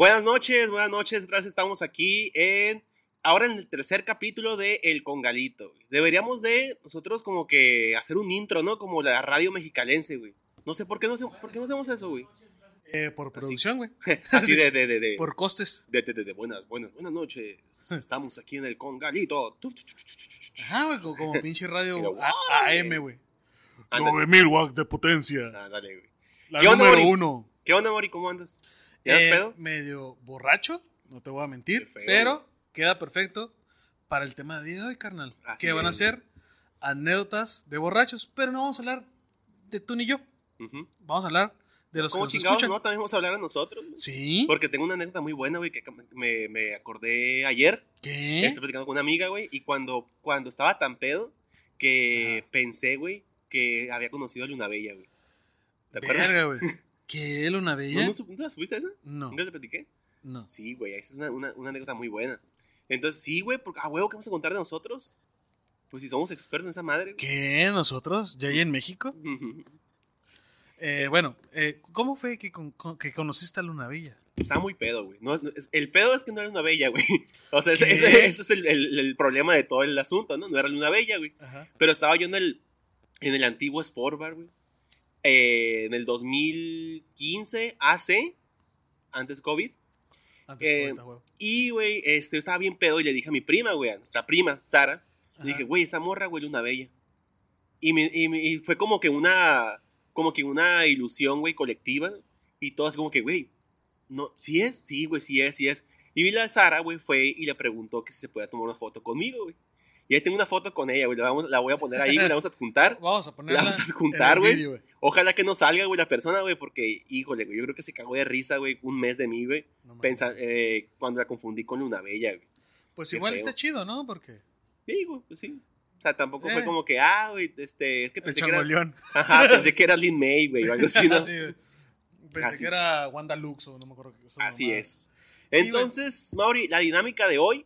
Buenas noches, buenas noches. Gracias, estamos aquí en ahora en el tercer capítulo de El Congalito. güey. Deberíamos de nosotros como que hacer un intro, ¿no? Como la radio mexicalense, güey. No sé por qué no, hacemos- por qué no hacemos eso, güey. Eh, por producción, güey. Así de, de, de, de, Por costes. de, de- de- de buenas, buenas, buenas noches. Estamos aquí en El Congalito. Ajá, güey, como, como pinche radio. AM, güey. Ándale. 9000 watts de potencia. Ah, dale, güey. La ¿Qué onda, número Mori? uno. ¿Qué onda, Mori? ¿Cómo andas? ¿Ya Eh, pedo? medio borracho, no te voy a mentir, feo, pero queda perfecto para el tema de hoy, carnal. Así que van a ser anécdotas de borrachos, pero no vamos a hablar de tú ni yo. Vamos a hablar de los que ¿Cómo nos chingados, escuchan. no? También vamos a hablar a nosotros. güey. Sí. Porque tengo una anécdota muy buena, güey, que me, me acordé ayer. ¿Qué? Estoy platicando con una amiga, güey, y cuando, cuando estaba tan pedo que Ajá. pensé, güey, que había conocido a Luna Bella, güey. ¿Te acuerdas? Verga, güey. ¿Qué? ¿Luna ¿No, Bella? no, ¿no la subiste esa? No, ¿Nunca te platiqué? no. Sí, güey, esa es una, una, una anécdota muy buena. Entonces, sí, güey, porque, a huevo, ¿qué vamos a contar de nosotros? Pues si somos expertos en esa madre, güey. ¿Qué? ¿Nosotros? ¿Ya ahí en México? Eh, bueno, eh, ¿cómo fue que, con- con- que conociste a Luna Bella? Estaba muy pedo, güey. No, no, el pedo es que no era Luna Bella, güey. O sea, ese, eso es el, el- el problema de todo el asunto, ¿no? No era Luna Bella, güey. Ajá. Pero estaba yo en el, en el antiguo Sport Bar, güey. Eh, en el 2015, AC, antes COVID. Antes Eh, huevo. Y, güey, este, yo estaba bien pedo y le dije a mi prima, güey, a nuestra prima, Sara. Le dije, güey, esa morra, güey, Luna Bella. Y, me- y me- y fue como que una, como que una ilusión, güey, colectiva. Y todo así como que, güey, no, ¿sí es? Sí, güey, sí es, sí es. Y la Sara, güey, fue y le preguntó que si se podía tomar una foto conmigo, güey. Y ahí tengo una foto con ella, güey, la, vamos- la voy a poner ahí, güey, la vamos a adjuntar. Vamos a ponerla vamos a juntar, en el güey. Ojalá que no salga, güey, la persona, güey, porque, híjole, güey, yo creo que se cagó de risa, güey, un mes de mí, güey, No eh, cuando la confundí con Luna Bella, güey. Pues qué igual feo. está chido, ¿no? Porque Sí, güey, pues sí. O sea, tampoco fue Eh. como que, ah, güey, este, es que el pensé que era, ajá, pensé que era Lin May, güey, o algo así, ¿no? Sí, güey. Pensé Así. que era Wanda Lux o no me acuerdo. qué Así es. Sí, Entonces, Mauri, la dinámica de hoy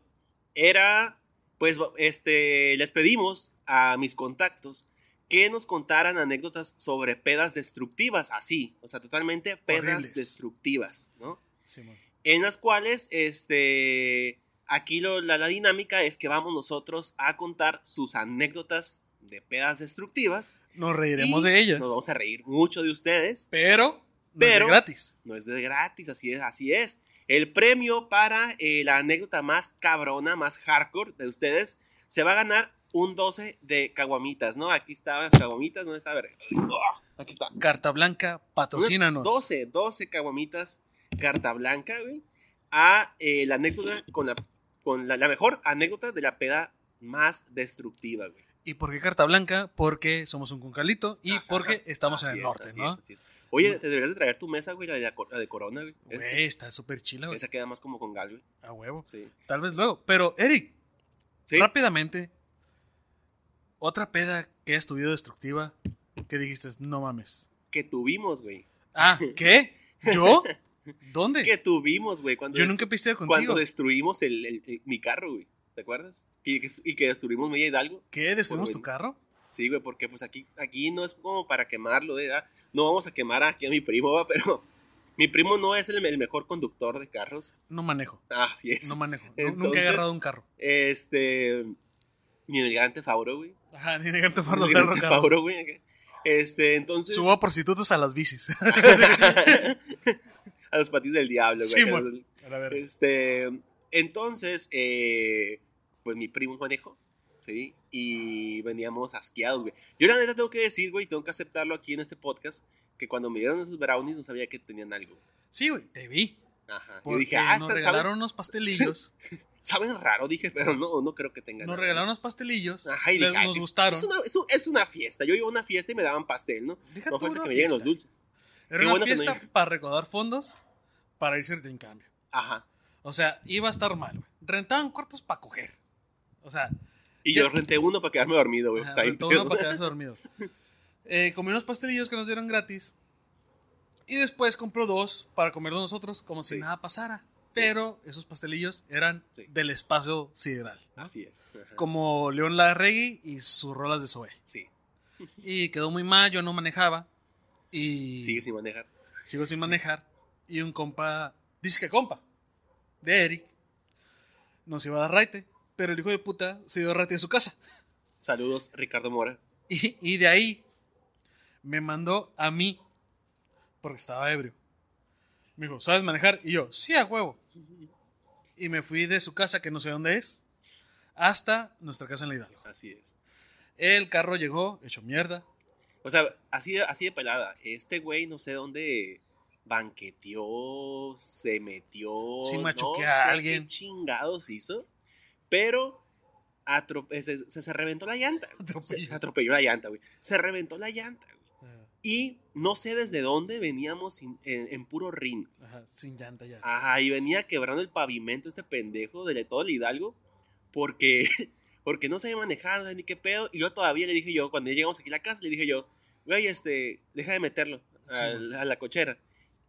era, pues, este, les pedimos a mis contactos que nos contaran anécdotas sobre pedas destructivas, así, o sea, totalmente pedas Horribles. destructivas, ¿no? Simón. En las cuales, este, aquí lo- la, la dinámica es que vamos nosotros a contar sus anécdotas de pedas destructivas. Nos reiremos de ellas. Nos vamos a reír mucho de ustedes. Pero, no Pero- es de gratis. No es de gratis, así es, así es. El premio para eh, la anécdota más cabrona, más hardcore de ustedes, se va a ganar un 12 de caguamitas, ¿no? Aquí estaban las caguamitas, ¿dónde está? A ver, aquí está. Carta Blanca, patrocínanos. 12, 12 caguamitas, carta blanca, güey. A eh, la anécdota con la, con la, la mejor anécdota de la peda más destructiva, güey. ¿Y por qué Carta Blanca? Porque somos un concalito y sea, porque estamos en el norte, ¿no? es. Oye, te deberías de traer tu mesa, güey, la de, la, co- la de Corona, güey. Güey, está súper chila, güey. Esa queda más como con gal, güey. A huevo. Sí. Tal vez luego. Pero, Eric, Sí. rápidamente, otra peda que has tuvido destructiva, que dijiste, no mames. Que tuvimos, güey. Ah, ¿qué? ¿Yo? ¿Dónde? Que tuvimos, güey. Cuando, Yo nunca he pisteado cuando contigo. destruimos el, el- el- mi carro, güey. ¿Te acuerdas? Y que, y que destruimos Media Hidalgo. ¿Qué? ¿Destruimos tu carro? Sí, güey, porque pues aquí, aquí no es como para quemarlo, ¿verdad? No vamos a quemar aquí a mi primo, ¿va? pero mi primo no es el, el mejor conductor de carros. No manejo. Ah, así es. No manejo. Entonces- Nunca he agarrado un carro. Este. Mi elegante Fauro, güey. Ajá, Mi por los elegante carros. Fauro, güey. Este, entonces. Subo a prostitutos a las bicis. a los patis del diablo, güey. Sí, mon. A ver. Este, entonces, eh, pues mi primo manejó, ¿sí? Y veníamos asqueados, güey. Yo la neta tengo que decir, güey, tengo que aceptarlo aquí en este podcast, que cuando me dieron esos brownies no sabía que tenían algo. Sí, güey, te vi. Ajá. Yo Porque dije, ah, nos regalaron saben, unos pastelillos. saben raro, dije, pero no, no creo que tengan. Nos nada. regalaron unos pastelillos. Ajá, y les- dije, ah, nos es- gustaron. Es una, es, un- es una fiesta. Yo iba a una fiesta y me daban pastel, ¿no? Deja No falta que me lleguen los dulces. Era Qué una bueno fiesta para recaudar fondos para irse de intercambio. Ajá. O sea, iba a estar mal, güey. Rentaban cuartos para coger. O sea, Y yo renté uno para quedarme dormido, güey. ajá, pedo. uno para quedarse dormido. Eh, comí unos pastelillos que nos dieron gratis. Y después compró dos para comerlos nosotros como si Sí. nada pasara. Pero esos pastelillos eran Sí. del espacio sideral. ¿no? Así es. Ajá. Como León Larregui y sus rolas de Zoe. Sí. Y quedó muy mal, yo no manejaba. Y Sigue sin manejar. sigo sin manejar. Y un compa dice que compa de Eric nos iba a dar raite, pero el hijo de puta se dio raite en su casa. Saludos, Ricardo Mora. Y, y de ahí me mandó a mí, porque estaba ebrio. Me dijo, ¿sabes manejar? Y yo, sí, a huevo. Y me fui de su casa, que no sé dónde es, hasta nuestra casa en la Hidalgo. Así es. El carro llegó hecho mierda. O sea, así, así de pelada. Este güey no sé dónde banqueteó, se metió. Sí, machuqué no a sé alguien. qué chingados hizo. Pero atro- se, se- se reventó la llanta. Se, Atropelló. se atropelló la llanta, güey. Se reventó la llanta, güey. Y no sé desde dónde veníamos sin- en, en puro rin. Ajá, sin llanta ya. Ajá, y venía quebrando el pavimento este pendejo de todo el Hidalgo. Porque, porque no sabía manejar, no ni qué pedo. Y yo todavía le dije yo, cuando llegamos aquí a la casa, le dije yo, güey, este, deja de meterlo a, Sí, a la cochera.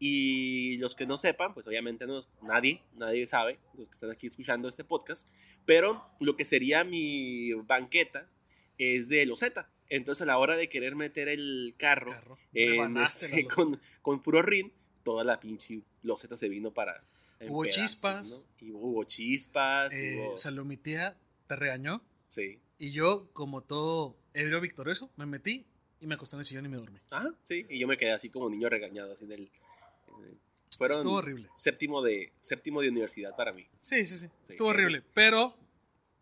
Y los que no sepan, pues obviamente no, nadie, nadie sabe, los que están aquí escuchando este podcast, pero lo que sería mi banqueta es de loseta. Entonces a la hora de querer meter el carro, Carro. en este, con, con puro rin, toda la pinche loseta se vino para... Hubo pedazos, chispas. ¿no? Y hubo chispas. Eh, hubo- Salud, mi tía te regañó. Sí. Y yo, como todo ebrio victorioso, me metí y me acosté en el sillón y me dormí. Ajá, sí. Y yo me quedé así como niño regañado. Así en el- fueron Estuvo horrible. Séptimo de, séptimo de universidad para mí. Sí, sí, sí. Sí, Estuvo horrible. es- Pero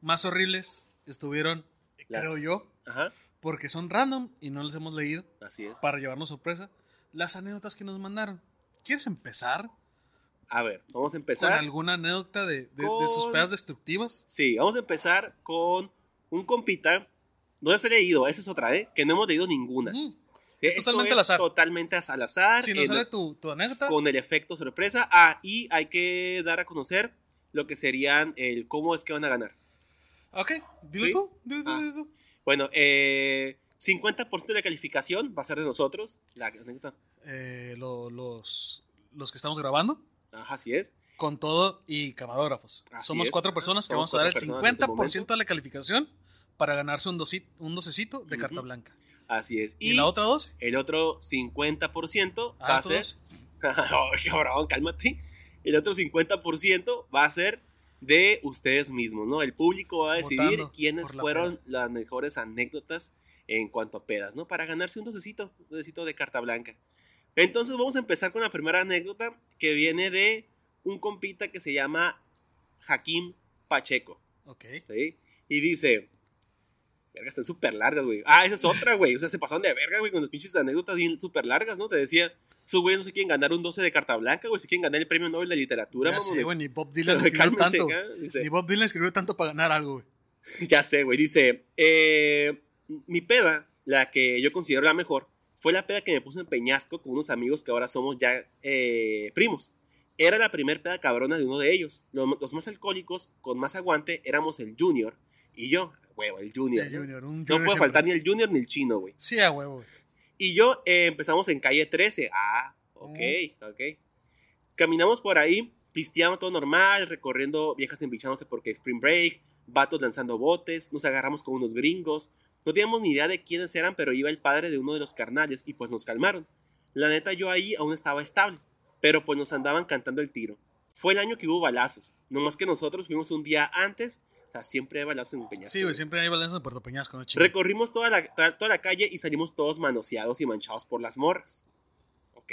más horribles estuvieron, Las- creo yo, Ajá, porque son random y no les hemos leído así es. para llevarnos sorpresa. Las anécdotas que nos mandaron. ¿Quieres empezar A ver, vamos a con empezar. alguna anécdota de, de- de sus Con- pedas destructivas? Sí, vamos a empezar con un compita. No les he leído, esa es otra, ¿eh? Que no hemos leído ninguna. Esto totalmente al azar. Totalmente al azar. Si no sale tu, tu anécdota, con el efecto sorpresa. Ah, y hay que dar a conocer lo que serían el cómo es que van a ganar. ok, dilo ¿Sí? tú, dilo tú, Ah. dilo tú. Bueno, eh, 50% de la calificación va a ser de nosotros. La anécdota. Eh, lo- los, los que estamos grabando, Ajá, así es. con todo y camarógrafos. Así Somos es. cuatro personas que Somos vamos a dar el cuatro personas en este 50% de la calificación para ganarse un, dosi- un docecito de carta blanca. Así es. ¿Y, la otra dos? El otro 50% va Ah, a ser. cabrón, cálmate. El otro 50% va a ser de ustedes mismos, ¿no? El público va a decidir Votando quiénes la fueron las mejores anécdotas en cuanto a pedas, ¿no? Para ganarse un docecito, un docecito de carta blanca. Entonces vamos a empezar con la primera anécdota que viene de un compita que se llama Hakim Pacheco. Ok. ¿sí? Y dice, verga, están súper largas, güey. Ah, esa es otra, güey. O sea, se pasaron de verga, güey, con las pinches anécdotas bien súper largas, ¿no? Te decía, sus güeyes no se quieren ganar un 12 de carta blanca, güey, se quieren ganar el premio Nobel de Literatura, Ya sé, güey, ni Bob Dylan escribió Cálmense, tanto. dice, Ni Bob Dylan escribió tanto para ganar algo, güey. ya sé, güey. Dice, eh, mi peda, la que yo considero la mejor, fue la peda que me puse en Peñasco con unos amigos que ahora somos ya eh, primos. Era la primer peda cabrona de uno de ellos. Lo- Los, más alcohólicos, con más aguante, éramos el Junior y yo. Huevo, el Junior. El ¿no? Junior, un No Junior puede siempre. faltar ni el Junior ni el chino, güey. Sí, a huevo. Y yo eh, empezamos en calle 13. Ah, ok, ok. Caminamos por ahí, pisteamos todo normal, recorriendo viejas embrichándose porque Spring Break, vatos lanzando botes, nos agarramos con unos gringos. No teníamos ni idea de quiénes eran, pero iba el padre de uno de los carnales y pues nos calmaron. La neta, yo ahí aún estaba estable, pero pues nos andaban cantando el tiro. Fue el año que hubo balazos, no más que nosotros fuimos un día antes, sea, siempre hay balazos en Peñasco. Sí, güey, siempre hay balanzas en Puerto Peñasco. Recorrimos toda la, toda, toda la calle y salimos todos manoseados y manchados por las morras. Ok.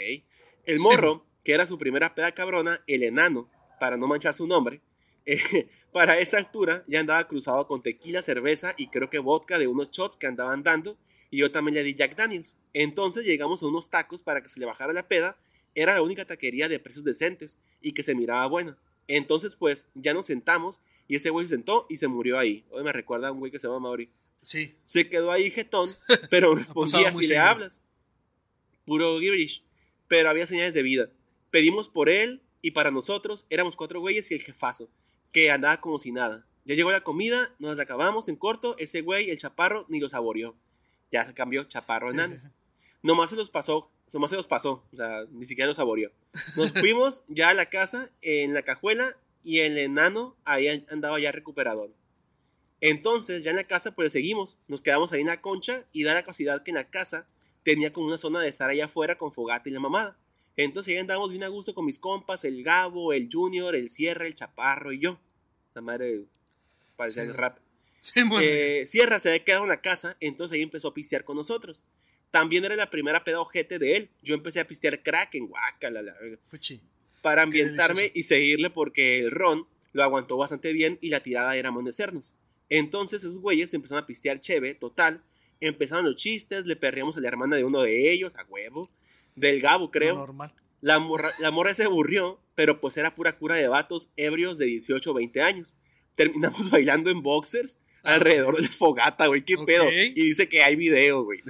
El Sí. morro, que era su primera peda cabrona, el enano, para no manchar su nombre, eh, para esa altura ya andaba cruzado con tequila, cerveza y creo que vodka de unos shots que andaban dando. Y yo también le di Jack Daniels. Entonces llegamos a unos tacos para que se le bajara la peda. Era la única taquería de precios decentes y que se miraba buena. Entonces, pues, ya nos sentamos y ese güey se sentó y se murió ahí. Hoy me recuerda a un güey que se llama Mauri. Sí. Se quedó ahí jetón, pero respondía si le hablas. Puro gibberish. Pero había señales de vida. Pedimos por él y para nosotros éramos cuatro güeyes y el jefazo, que andaba como si nada. Ya llegó la comida, nos la acabamos en corto, ese güey, el chaparro, ni lo saboreó. Ya se cambió chaparro Sí, enano. sí, sí. Nomás se los pasó, nomás se los pasó, o sea, ni siquiera los saboreó. Nos fuimos ya a la casa, en la cajuela, y el enano ahí andaba ya recuperador. Entonces, ya en la casa, pues seguimos, nos quedamos ahí en la concha, y da la casualidad que en la casa tenía como una zona de estar allá afuera con fogata y la mamada. Entonces ahí andábamos bien a gusto con mis compas, el Gabo, el Junior, el Sierra, el Chaparro y yo. Esa madre parecía Sí. el rap. Sí. Eh, Sierra se había quedado en la casa, entonces ahí empezó a pistear con nosotros. También era la primera peda ojete de él. Yo empecé a pistear crack en guacala, la Fuchi. Para ambientarme y seguirle porque el ron lo aguantó bastante bien y la tirada era amonecernos. Entonces esos güeyes empezaron a pistear cheve, total. Empezaron los chistes, le perreamos a la hermana de uno de ellos, a huevo. Del Gabo, creo. Normal. La morra, la morra se aburrió, pero pues era pura cura de vatos ebrios de 18 o 20 años. Terminamos bailando en boxers alrededor de la fogata, güey. ¿Qué pedo? Y dice que hay video, güey.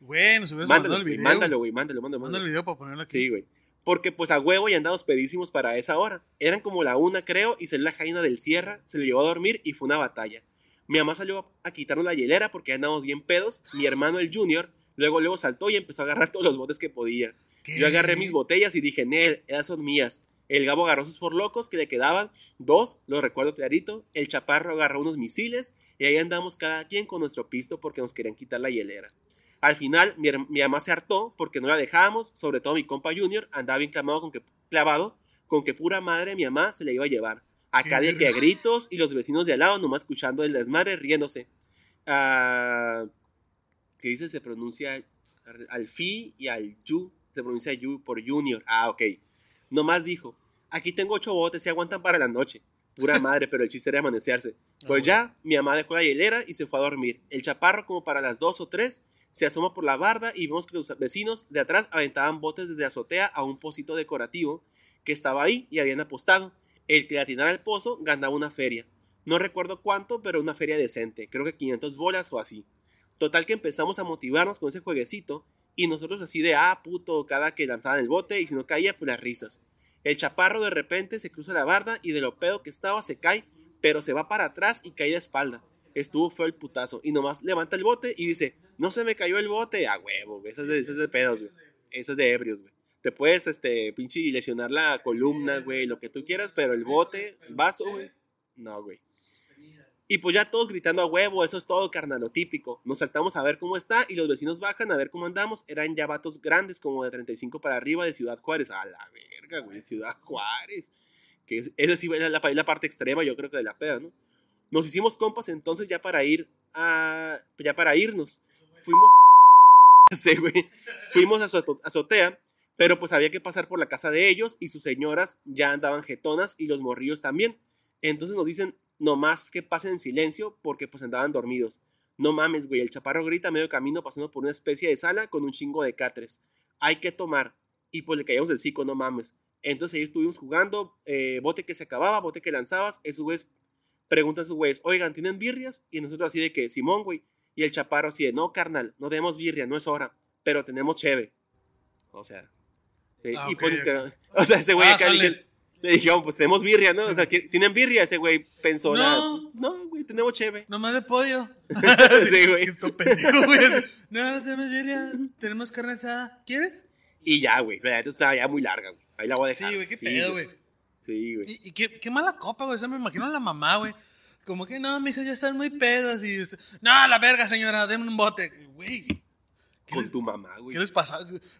Bueno, se hubiera Mándalo, mandado el video. mándalo, güey. Mándalo, mándalo, Manda el mándalo. video para ponerlo aquí. Sí, güey. Porque pues a huevo y andados pedísimos para esa hora. Eran como la una, creo, y salió la jaina del Sierra, se lo llevó a dormir y fue una batalla. Mi mamá salió a quitarnos la hielera porque andábamos bien pedos. Mi hermano, el Junior, luego luego saltó y empezó a agarrar todos los botes que podía. ¿Qué? Yo agarré mis botellas y dije, Nel, esas son mías. El Gabo agarró sus forlocos que le quedaban, dos, lo recuerdo clarito. El Chaparro agarró unos misiles y ahí andamos cada quien con nuestro pisto porque nos querían quitar la hielera. Al final, mi, mi mamá se hartó porque no la dejábamos, sobre todo mi compa Junior andaba bien clamado con que, clavado con que pura madre mi mamá se le iba a llevar. Acá de que a gritos y los vecinos de al lado nomás escuchando el desmadre riéndose. Ah, ¿Qué dice? Se pronuncia al fi y al yu. Se pronuncia yu por junior. Ah, ok. Nomás dijo, aquí tengo ocho botes, se aguantan para la noche. Pura madre, pero el chiste era amanecerse. Pues Ah, ya, mi mamá dejó la hielera y se fue a dormir. El chaparro, como para las dos o tres, se asoma por la barda y vemos que los vecinos de atrás aventaban botes desde azotea a un pocito decorativo que estaba ahí y habían apostado. El que atinara el pozo ganaba una feria. No recuerdo cuánto, pero una feria decente. Creo que 500 bolas o así. Total que empezamos a motivarnos con ese jueguecito y nosotros así de, ah, puto, cada que lanzaban el bote y si no caía, pues las risas. El chaparro de repente se cruza la barda y de lo pedo que estaba se cae, pero se va para atrás y cae de espalda. Estuvo feo el putazo y nomás levanta el bote y dice, no se me cayó el bote. A huevo, güey. Eso es de, eso pedos, güey. Eso es de ebrios, güey. Te puedes, este, pinche lesionar la columna, güey, lo que tú quieras, pero el bote, el vaso, güey, no, güey. Y pues ya todos gritando a huevo, eso es todo, carnal, lo típico. Nos saltamos a ver cómo está y los vecinos bajan a ver cómo andamos. Eran ya vatos grandes, como de 35 para arriba de Ciudad Juárez. A la verga, güey, Ciudad Juárez. Que es- esa sí era la, la parte extrema, yo creo que de la peda, ¿no? Nos hicimos compas entonces ya para ir a. Ya para irnos. Fuimos. Güey. Fuimos a su azotea, pero pues había que pasar por la casa de ellos y sus señoras ya andaban jetonas y los morrillos también. Entonces nos dicen nomás que pasen en silencio porque pues andaban dormidos. No mames, güey, el chaparro grita a medio camino pasando por una especie de sala con un chingo de catres. Hay que tomar. Y pues le caíamos del cico, no mames. Entonces ahí estuvimos jugando, eh, bote que se acababa, bote que lanzabas. Esos güeyes preguntan a sus güeyes, oigan, ¿tienen birrias? Y nosotros así de que, Simón, güey. Y el chaparro así de, no, carnal, no tenemos birria, no es hora, pero tenemos cheve. O sea, eh, Ah, y pues, o sea, ese güey Ah, acá le, le dijeron, pues tenemos birria, ¿no? O sea, ¿qui- ¿tienen birria? Ese güey pensó, No. no, güey, tenemos cheve. Nomás de pollo. Sí, güey. No, no tenemos birria. Tenemos carne asada. ¿Quieres? Y ya, güey, la neta estaba ya muy larga, güey. Ahí la voy a dejar. Sí, güey, qué pedo, güey. Sí, güey. Y, y qué, qué mala copa, güey. O sea, me imagino a la mamá, güey. Como que no, mija, ya están muy pedas. Y este, no, la verga, señora, denme un bote. Güey, ¿qué, Con les, tu mamá, güey. ¿qué les pasa?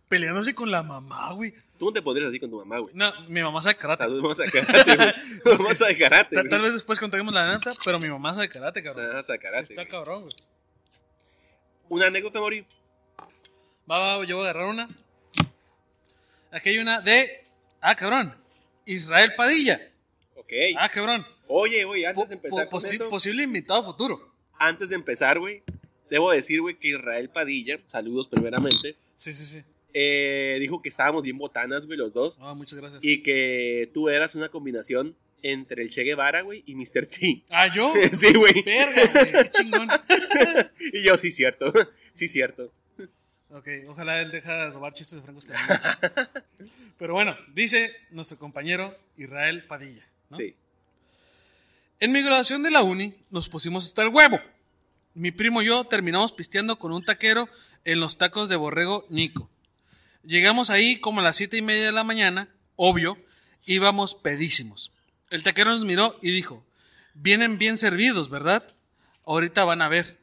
Peleándose con la mamá, güey. Tú no te pondrías así con tu mamá, güey. No, mi mamá sabe O karate. sea, karate, güey. Karate, güey. Tal vez después contaremos la neta, pero mi mamá sabe karate, O cabrón. sea, a karate, Está güey. cabrón, güey. Una anécdota, Mori. Va, va, yo voy a agarrar una. Aquí hay una de. Ah, cabrón. Israel Padilla. Ok. Ah, cabrón. Oye, güey, antes de empezar po- con posi- eso, Posible invitado futuro. antes de empezar, güey, debo decir, güey, que Israel Padilla, saludos primeramente, Sí, sí, sí. eh, dijo que estábamos bien botanas, güey, los dos, Ah, muchas gracias. y que tú eras una combinación entre el Che Guevara, güey, y Mr. T. Ah, yo. sí, güey. Verga, güey, qué chingón. Y yo, sí, cierto. sí, cierto. Ok, ojalá él deja de robar chistes de Franco. Pero bueno, dice nuestro compañero Israel Padilla. ¿no? Sí. En mi graduación de la uni nos pusimos hasta el huevo. Mi primo y yo terminamos pisteando con un taquero en los tacos de borrego Nico. Llegamos ahí como a las siete y media de la mañana, obvio, íbamos pedísimos. El taquero nos miró y dijo, vienen bien servidos, ¿verdad? Ahorita van a ver.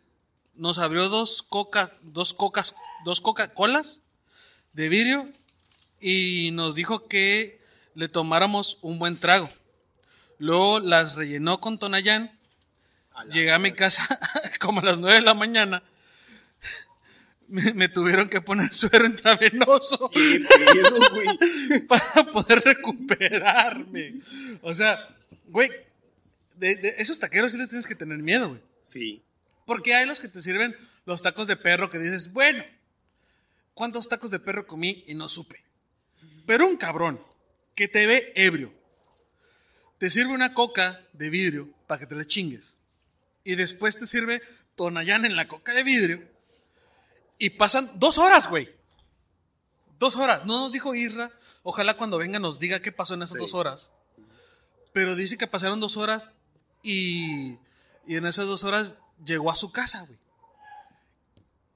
Nos abrió dos coca, dos cocas, dos Coca-Colas de vidrio y nos dijo que le tomáramos un buen trago. Luego las rellenó con Tonayán. A Llegué a mi casa como a las 9 de la mañana. Me, me tuvieron que poner suero intravenoso para poder recuperarme. O sea, güey, de, de esos taqueros sí les tienes que tener miedo, güey. Sí. Porque hay los que te sirven los tacos de perro que dices, bueno, ¿cuántos tacos de perro comí y no supe? Pero un cabrón que te ve ebrio, te sirve una coca de vidrio para que te la chingues. Y después te sirve Tonayán en la coca de vidrio. Y pasan dos horas, güey. Dos horas. No nos dijo Isra. Ojalá cuando venga nos diga qué pasó en esas Sí. dos horas. Pero dice que pasaron dos horas y, y en esas dos horas llegó a su casa, güey.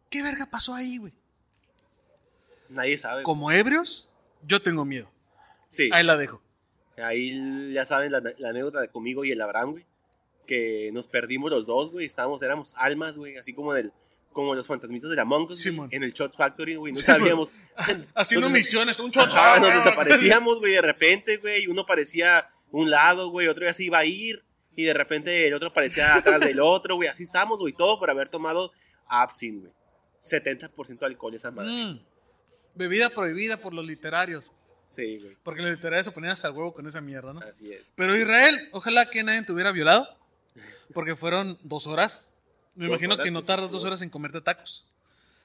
¿Qué verga pasó ahí, güey? Nadie sabe. Como ebrios, yo tengo miedo. Sí. Ahí la dejo. Ahí ya saben la, la anécdota de conmigo y el Abraham, güey. Que nos perdimos los dos, güey. Estábamos, éramos almas, güey. Así como del, como los fantasmitas de la Monk Simón. en el Shot Factory, güey. No Simón. sabíamos. Haciendo Entonces, misiones, un shot. Ajá, nos desaparecíamos, güey, de repente, güey. Uno parecía un lado, güey, otro ya se iba a ir. Y de repente el otro parecía atrás del otro, güey. Así estábamos, güey. Todo por haber tomado Absinthe, güey. 70% de alcohol esa madre. Mm. Bebida prohibida por los literarios. Sí, güey. Porque los literarios se ponían hasta el huevo con esa mierda, ¿no? Así es. Pero Israel, ojalá que nadie te hubiera violado. Porque fueron dos horas. Me Dos imagino horas, que no tardas sí, dos horas en comerte tacos.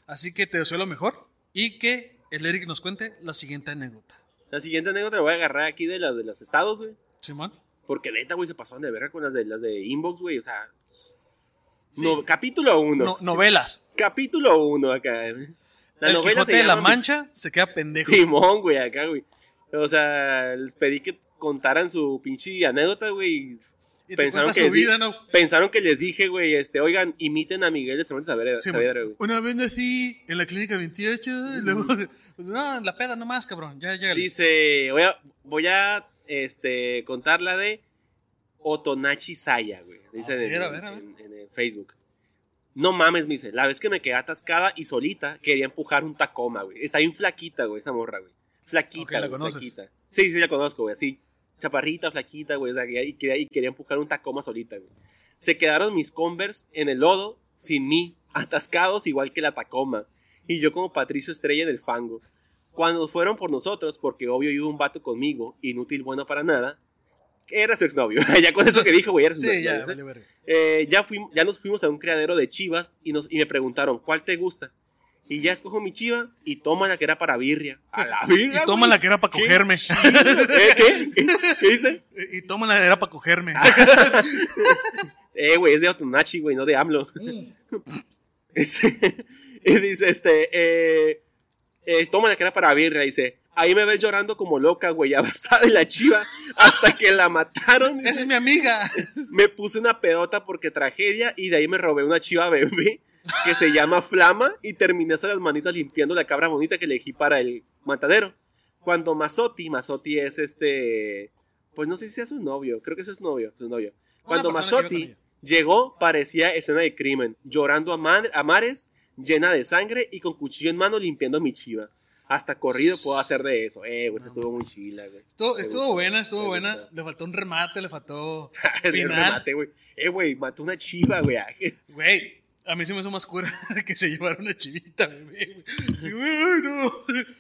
Así que te deseo lo mejor. Y que el Eric nos cuente la siguiente anécdota. La siguiente anécdota la voy a agarrar aquí de, las de los estados, güey. Simón. Porque neta, güey, se pasaron de verga con las de, las de Inbox, güey. O sea, Sí. no- capítulo 1. No- novelas. Capítulo 1 acá. ¿eh? La el novela Quijote de la Mancha se queda pendejo. Simón, güey, acá, güey. O sea, les pedí que contaran su pinche anécdota, güey. y pensaron que su sí. vida, ¿no? Pensaron que les dije, güey, este, oigan, imiten a Miguel de Cervantes Saavedra, Sí, güey. Una vez nací en la clínica 28 y luego... pues, no, la peda nomás, cabrón. Ya, ya. Dice, voy a, voy a este, contar la de Otonachi Saya, güey. Dice A en, ver, a ver, a ver. en- Facebook. No mames, me dice. La vez que me quedé atascada y solita, quería empujar un Tacoma, güey. Está bien flaquita, güey, esa morra, güey. Flaquita, Ok, ¿la güey, conoces? flaquita. Sí, sí, la conozco, güey. Así, chaparrita, flaquita, güey. O sea, y, quería, y quería empujar un Tacoma solita, güey. Se quedaron mis Converse en el lodo, sin mí, atascados igual que la Tacoma. Y yo como Patricio Estrella en el fango. Cuando fueron por nosotros, porque obvio iba un vato conmigo, inútil, bueno para nada, era su exnovio. ya con eso que dijo, güey, era su Sí, ya, vale. Eh, ya, fuimos, ya nos fuimos a un criadero de chivas y, nos, y me preguntaron, ¿cuál te gusta? Y ya escojo mi chiva y toma la que era para birria. A la birria. Y toma la que era para cogerme. ¿Eh, ¿Qué? ¿Qué? ¿Qué dice? y toma la que era para cogerme. Eh, güey, es de Otonachi, güey, no de AMLO. Este, y dice, este, eh, eh, toma la que era para birria, dice. Ahí me ves llorando como loca, güey, abrazada de la chiva, hasta que la mataron. Dice. es mi amiga. Me puse una pedota porque tragedia y de ahí me robé una chiva bebé que se llama Flama y terminé hasta las manitas limpiando la cabra bonita que elegí para el matadero. Cuando Mazotti, Mazotti es este, pues no sé si es su novio, creo que eso es novio, su novio. Cuando Mazotti llegó, parecía escena de crimen, llorando a, man- a mares, llena de sangre y con cuchillo en mano limpiando mi chiva. Hasta corrido puedo hacer de eso. Eh, güey, No, estuvo muy chila, güey. Estuvo, buena, estuvo buena. Le faltó un remate, le faltó final. remate, güey. Eh, güey, mató una chiva, güey. Güey, a mí se me hizo más cura que se llevara una chivita, güey. Sí, güey, no.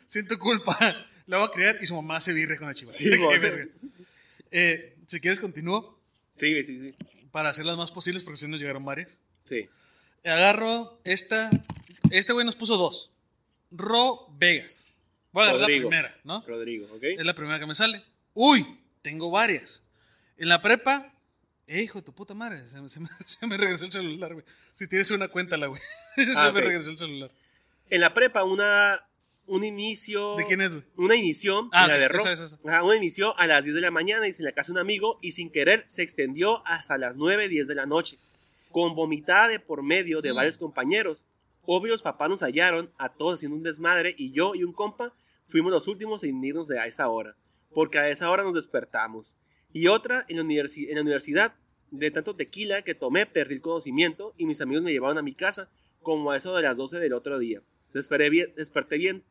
Siento culpa. La va a criar y su mamá se virre con la chiva. Sí, güey. Eh, si quieres, continúo Sí, güey, sí, sí. para hacer las más posibles porque si nos llegaron varias. Sí. Agarro esta. Este güey nos puso dos. Ro Vegas. Voy a agarrar la primera, ¿no? Rodrigo, ¿ok? Es la primera que me sale. Uy, tengo varias. En la prepa, eh, hijo de tu puta madre, se, me- se me, se me regresó el celular, güey. Si tienes una cuéntala, güey. se Ah, me regresó el celular. En la prepa, una. Un inicio. ¿De quién es, güey? Una inició. Ah, la de Ro- esa, esa, esa. Ajá, una inició a las 10 de la mañana, dice en la casa de un amigo, y sin querer se extendió hasta las 9, 10 de la noche. Con vomitada de por medio de Mm. varios compañeros. Obvio, los papás nos hallaron a todos haciendo un desmadre, y yo y un compa fuimos los últimos en irnos de a esa hora. Porque a esa hora nos despertamos. Y otra, en la, universi- en la universidad, de tanto tequila que tomé, perdí el conocimiento, y mis amigos me llevaron a mi casa, como a eso de las 12 del otro día. Desperté bien, desperté bien,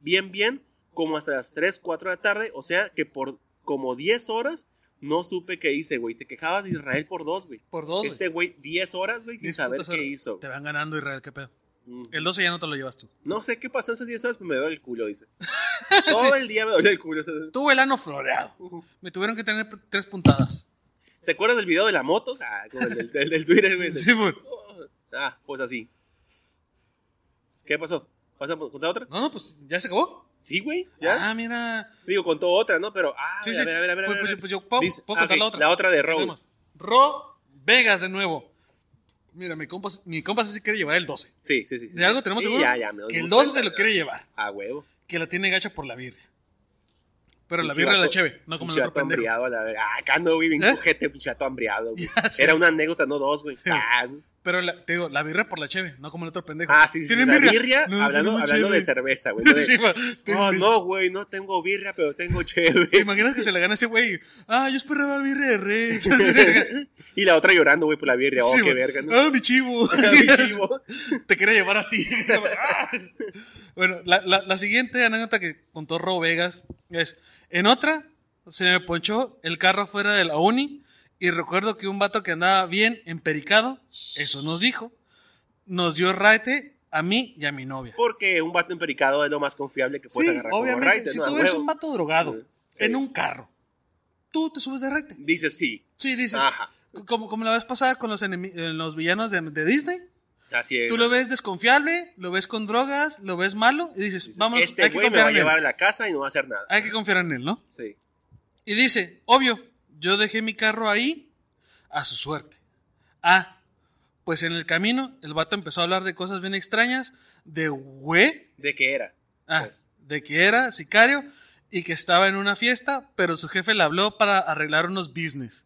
bien, bien, como hasta las 3, 4 de la tarde. O sea que por como 10 horas no supe qué hice, güey. Te quejabas de Israel por dos, güey. Por dos, Este güey, 10 horas, güey, sin saber qué horas. hizo. Te van ganando Israel, qué pedo. Mm. El 12 ya no te lo llevas tú. No sé qué pasó esas 10 horas, pero me duele el culo, dice. Todo el día me duele el culo. Tuve el ano floreado. Me tuvieron que tener tres puntadas. ¿Te acuerdas del video de la moto? Ah, como el del, del- del Twitter, güey. Sí, güey. Ah, pues así. ¿Qué pasó? ¿Vas a contar otra? No, no, pues ya se acabó. Sí, güey. ¿Ya? Ah, mira. Digo, contó otra, ¿no? Pero, ah, Sí, a sí. ver, a ver, a ver. a Pues, ver. pues, pues yo puedo, Dice- puedo ah, contar la otra. La otra de. Tenemos Ro Vegas de nuevo. Mira, mi compa, mi compa sí quiere llevar el 12. Sí, sí, sí. sí. ¿De algo tenemos Sí, seguro? Ya, ya, me que el gusto. 12 se lo quiere llevar. A huevo. Que la tiene gacha por la birria. Pero la birria la cheve, no como el otro pendejo. hambriado la verga. Ah, acá no, güey, bien ¿Eh? cojete, pinche vato hambriado, güey. Era una anécdota, no dos, güey. Sí. Ah, Pero la, te digo, la birria por la cheve, no como el otro pendejo. Ah, sí, sí. ¿Tienen la birria? birria, No, hablando, hablando de cheve. cerveza, güey. no de- Sí, va. Oh, no, güey, no tengo birria, pero tengo chévere. ¿Te imaginas que se le gana ese güey? Ah, yo esperaba birria de rey. y la otra llorando, güey, por la birria. Oh, Sí, qué verga, ¿no? Ah, mi chivo. Mi chivo. Te quería llevar a ti. Ah. bueno, la, la- la siguiente anécdota que contó Ro Vegas es: en otra se me ponchó el carro fuera de la uni y recuerdo que un vato que andaba bien empericado, eso nos dijo, nos dio raite a mí y a mi novia. Porque un vato empericado es lo más confiable que puedes Sí, agarrar como obviamente, raite, si ¿no? A tú ves un vato drogado Sí. en un carro, tú te subes de raite. Dices sí. Sí, dices, Ajá. como, como la vez pasada con los, los villanos de, de Disney. Así es. Tú lo ves desconfiable, lo ves con drogas, lo ves malo y dices, Dices, vamos, este hay que güey me confiar va a en él. llevar a la casa y no va a hacer nada. Hay que confiar en él, ¿no? Sí. Y dice, obvio, yo dejé mi carro ahí a su suerte. Ah, pues en el camino el vato empezó a hablar de cosas bien extrañas, de güey, ¿De qué era? ah, Pues. de que era sicario y que estaba en una fiesta, pero su jefe le habló para arreglar unos business.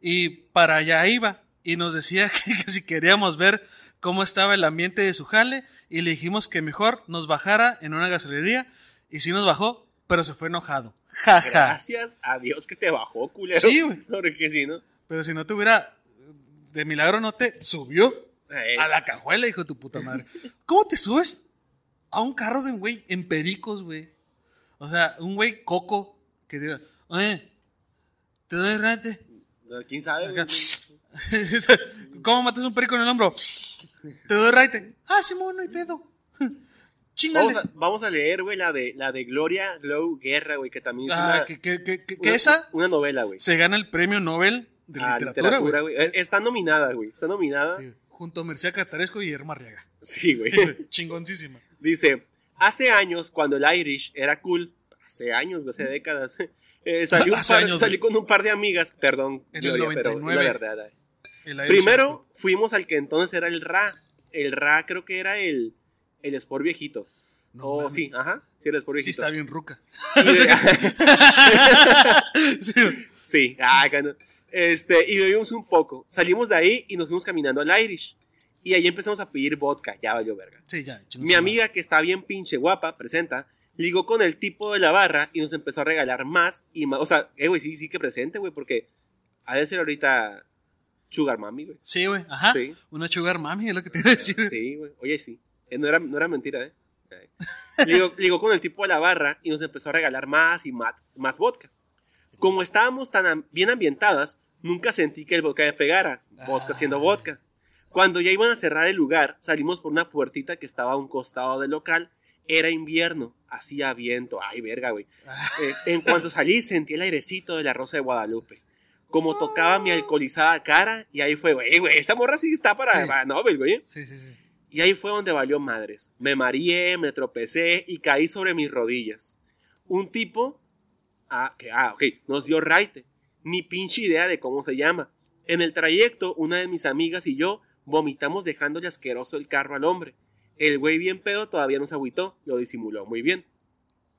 Y para allá iba y nos decía que, que si queríamos ver cómo estaba el ambiente de su jale y le dijimos que mejor nos bajara en una gasolinería y sí nos bajó, pero se fue enojado. Gracias a Dios que te bajó, culero. Sí, güey. Porque si no. Pero si no te hubiera, de milagro no te subió eh, a la cajuela, hijo de tu puta madre. ¿Cómo te subes a un carro de un güey en pericos, güey? O sea, un güey coco que diga, oye, te doy no, ¿Quién sabe? güey? ¿Cómo matas un perico en el hombro? Te doy raite. Ah, Simón, no hay pedo. Vamos a, vamos a leer, güey, la de, la de Gloria Glow Guerra, güey, que también es Ah, una, que, que, que, que- que una- esa una novela, güey. se gana el premio Nobel de Ah, literatura, güey. Eh, Está nominada, güey. Está nominada. Sí, junto a Merced Cartaresco y Guillermo Arriaga. Sí, güey. Chingoncísima. Dice, hace años, cuando el Irish era cool, hace años, güey, hace décadas, eh, salí, un Hace par- años, salí con un par de amigas, perdón, En el Gloria, pero es 99. la verdad. El Irish Primero fuimos al que entonces era el Ra. El Ra creo que era el, el Sport viejito. No oh, sí, ajá, sí, el Sport Sí, viejito. está bien ruca. Sí. sí, ah, cano. Este, y bebimos un poco. Salimos de ahí y nos fuimos caminando al Irish. Y ahí empezamos a pedir vodka, ya valió verga. Sí, ya. Mi amiga, que está bien pinche guapa, presenta, ligó con el tipo de la barra y nos empezó a regalar más y más. O sea, eh, güey, sí, sí que presente, güey, porque ha de ser ahorita Sugar Mami, güey. Sí, güey. Ajá. Sí. Una sugar mami es lo que te iba a decir. Sí, güey. Oye, sí. Eh, no, era, no era mentira, ¿eh? Eh. Ligó con el tipo de la barra y nos empezó a regalar más y más, más vodka. Como estábamos tan bien ambientadas, nunca sentí que el vodka me pegara. Vodka siendo Ay. vodka. Cuando ya iban a cerrar el lugar, salimos por una puertita que estaba a un costado del local. Era invierno, hacía viento. Ay, verga, güey. Eh, en cuanto salí, sentí el airecito de la Rosa de Guadalupe. Como tocaba mi alcoholizada cara, y ahí fue, güey, güey, esta morra sí está para, Sí. para Nobel, güey. Sí, sí, sí. Y ahí fue donde valió madres. Me mareé, me tropecé y caí sobre mis rodillas. Un tipo, ah, que, ah, ok, nos dio raite. Ni pinche idea de cómo se llama. En el trayecto, una de mis amigas y yo vomitamos dejándole asqueroso el carro al hombre. El güey bien pedo todavía nos agüitó, lo disimuló muy bien.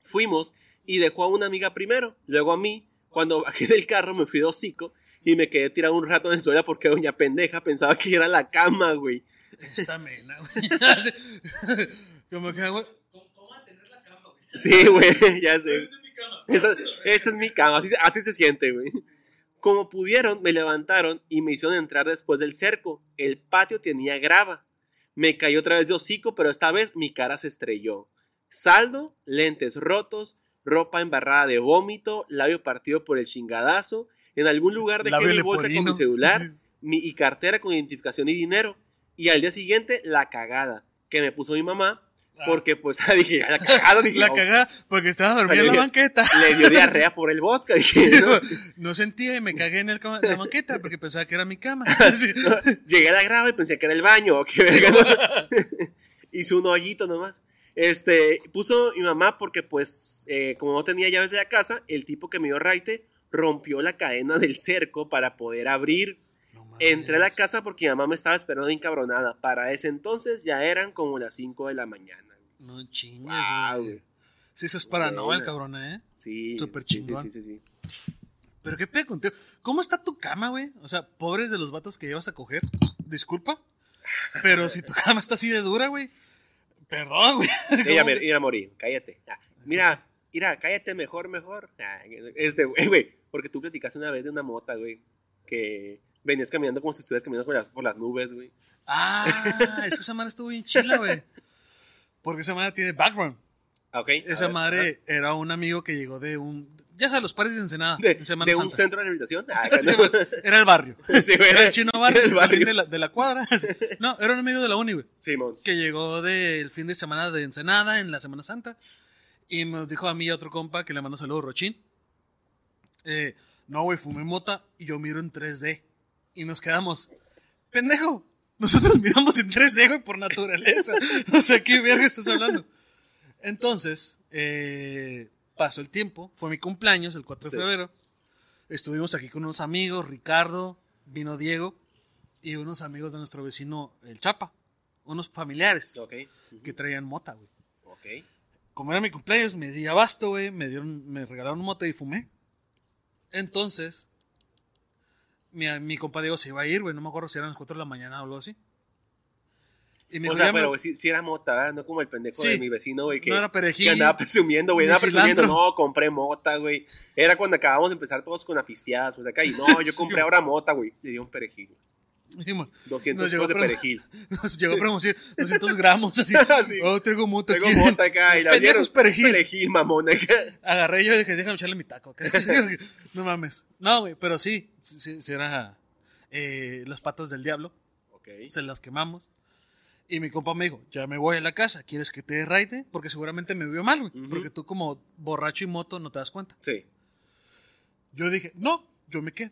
Fuimos y dejó a una amiga primero, luego a mí. Cuando bajé del carro me fui de hocico y me quedé tirado un rato en el suelo porque doña pendeja pensaba que era la cama, güey. Esta mena, güey. Como que, güey. ¿Cómo va a tener la cama, güey? Sí, güey, ya sé. Esta es mi cama. Esta, esta es mi cama, así, se- así se siente, güey. Como pudieron, me levantaron y me hicieron entrar después del cerco. El patio tenía grava. Me caí otra vez de hocico, pero esta vez mi cara se estrelló. Saldo, lentes rotos, ropa embarrada de vómito, labio partido por el chingadazo. En algún lugar dejé Labio mi bolsa con mi celular mi, y cartera con identificación y dinero. Y al día siguiente, la cagada que me puso mi mamá, porque pues dije, la cagada, dije, La "Oh, cagada porque estaba dormida en la banqueta. le dio diarrea por el vodka. Dije, Sí, "No". no sentía y me cagué en el cama- la banqueta porque pensaba que era mi cama. Sí. Llegué a la grava y pensé que era el baño. verga, ¿no? Hice un hoyito nomás. Este, puso mi mamá porque pues, eh, como no tenía llaves de la casa, el tipo que me dio raite rompió la cadena del cerco para poder abrir. Entré a la casa porque mi mamá me estaba esperando encabronada. Para ese entonces ya eran como las 5 de la mañana. No chingues, Wow, güey. Sí, eso es paranoia, cabrón, ¿eh? Sí. Súper sí, chingón. Sí, sí, sí, sí. Pero qué pedo contigo. ¿Cómo está tu cama, güey? O sea, pobres de los vatos que llevas a coger. Disculpa. Pero si tu cama está así de dura, güey. Perdón, güey. Ella ¿Cómo me, que- mira, morí, cállate. Ah, mira, mira, cállate mejor, mejor. Ah, este, güey, güey, porque tú platicaste una vez de una mota, güey, que venías caminando como si estuvieras caminando por las, por las nubes, güey. Ah, esa madre estuvo bien chila, güey. Porque esa madre tiene background. Ah, ok. a Esa ver, madre era un amigo que llegó de un. Ya sabes, los pares de Ensenada. de, en Semana de un Santa. centro de rehabilitación. Ah, Sí, no. Era el barrio. Sí, güey, Era el chino barrio, el barrio. de la, de la cuadra. No, era un amigo de la uni, güey. Simón. Que llegó del fin de semana de Ensenada en la Semana Santa. Y nos dijo a mí y a otro compa que le mandó saludos, Rochín. eh, no, güey, fumé mota y yo miro en 3D. Y nos quedamos, pendejo, nosotros miramos en 3D, güey, por naturaleza. O sea, ¿qué verga estás hablando? Entonces, eh, pasó el tiempo, fue mi cumpleaños, el 4 de Sí. febrero. Estuvimos aquí con unos amigos, Ricardo, vino Diego y unos amigos de nuestro vecino, el Chapa. Unos familiares Ok. que traían mota, güey. Ok. Como era mi cumpleaños, me di abasto, güey. Me dieron, me regalaron mota y fumé. Entonces, mi, mi compa Diego se iba a ir, güey. No me acuerdo si eran las 4 de la mañana o algo así. Y me O dijo, sea, pero güey, sí, sí era mota, ¿verdad? No como el pendejo Sí. de mi vecino, güey, que, no era que perejil. andaba presumiendo, güey. Andaba presumiendo, no, compré mota, güey. Era cuando acabamos de empezar todos con apisteadas, pues acá. Y no, yo compré ahora mota, güey. Le dio un perejil. 200 Nos llegó de perejil. Nos llegó a promocionar 200 gramos, así. Sí. Oh, traigo mota Tengo aquí. mota acá y la vieron. perejil. Perejil, mamón. acá. Agarré yo y dije, déjame echarle mi taco. acá. no mames. No, güey, pero sí. Sí, sí, era eh, las patas del diablo. Ok. se las quemamos. Y mi compa me dijo, ya me voy a la casa, ¿quieres que te dé raite? Porque seguramente me vio mal, güey. Ujú. Porque tú como borracho y moto no te das cuenta. Sí. Yo dije, no, yo me quedo.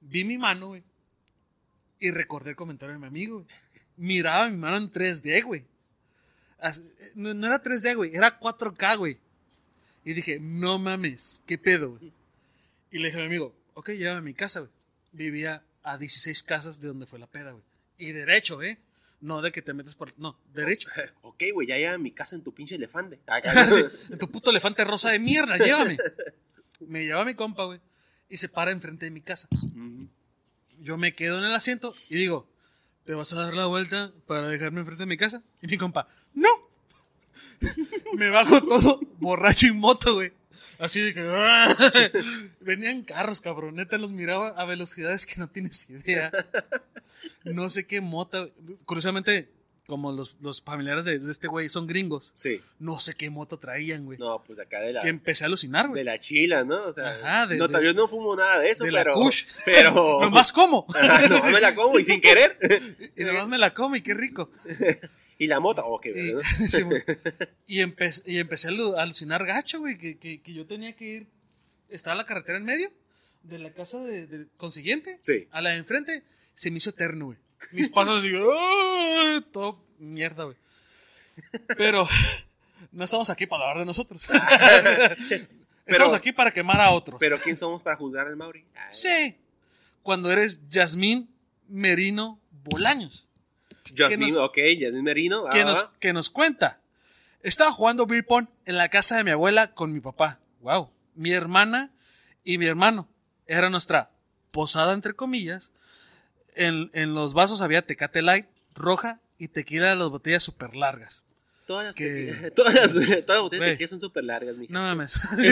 Vi mi mano, güey. Y recordé el comentario de mi amigo, güey. Miraba mi mano en 3D, güey. No, no era 3D, güey, era 4K, güey. Y dije, no mames, ¿qué pedo, güey? Y le dije a mi amigo, ok, llévame a mi casa, güey. Vivía a 16 casas de donde fue la peda, güey. Y derecho, ¿eh? No de que te metes por... No, derecho. Ok, güey, ya lleva a mi casa en tu pinche elefante. Sí, en tu puto elefante rosa de mierda, llévame. Me lleva mi compa, güey. Y se para enfrente de mi casa. Ujú. Yo me quedo en el asiento y digo, ¿te vas a dar la vuelta para dejarme enfrente de mi casa? Y mi compa, ¡no! me bajo todo borracho y moto, güey. Así de que... ¡ah! Venían carros, cabrón. Neta, los miraba a velocidades que no tienes idea. No sé qué mota. Curiosamente, como los, los familiares de, de este güey son gringos, Sí. no sé qué moto traían, güey. No, pues acá de la, Que empecé a alucinar, de güey. la chila, ¿no? O sea, Ajá, de- no, de- yo no fumo nada de eso, de la pero. Kush. Pero. Nomás como. Ajá, no, me la como y sin querer. y nomás me la como y qué rico. y la mota, ok, Y, ¿verdad? sí, güey. y, empe- y empecé a alu- a alucinar gacho, güey, que, que, que yo tenía que ir. Estaba la carretera en medio de la casa de, de consiguiente Sí. a la de enfrente. Se me hizo eterno, güey. Mis pasos así, ¡ah! todo mierda, güey. Pero no estamos aquí para hablar de nosotros. estamos aquí para quemar a otros. Pero ¿quién somos para juzgar al Mauri? Ay, Sí. Cuando eres Yasmín Merino Bolaños. Que nos- ok, Jasmine Merino. que, ah, nos, va. que nos cuenta. Estaba jugando beer pong en la casa de mi abuela con mi papá. Wow. Mi hermana y mi hermano. Era nuestra posada, entre comillas. En, en los vasos había tecate light, roja y tequila de las botellas súper largas. Todas las, que- tequila- todas las, todas las botellas de tequila son súper largas, mija. No mames. Sí,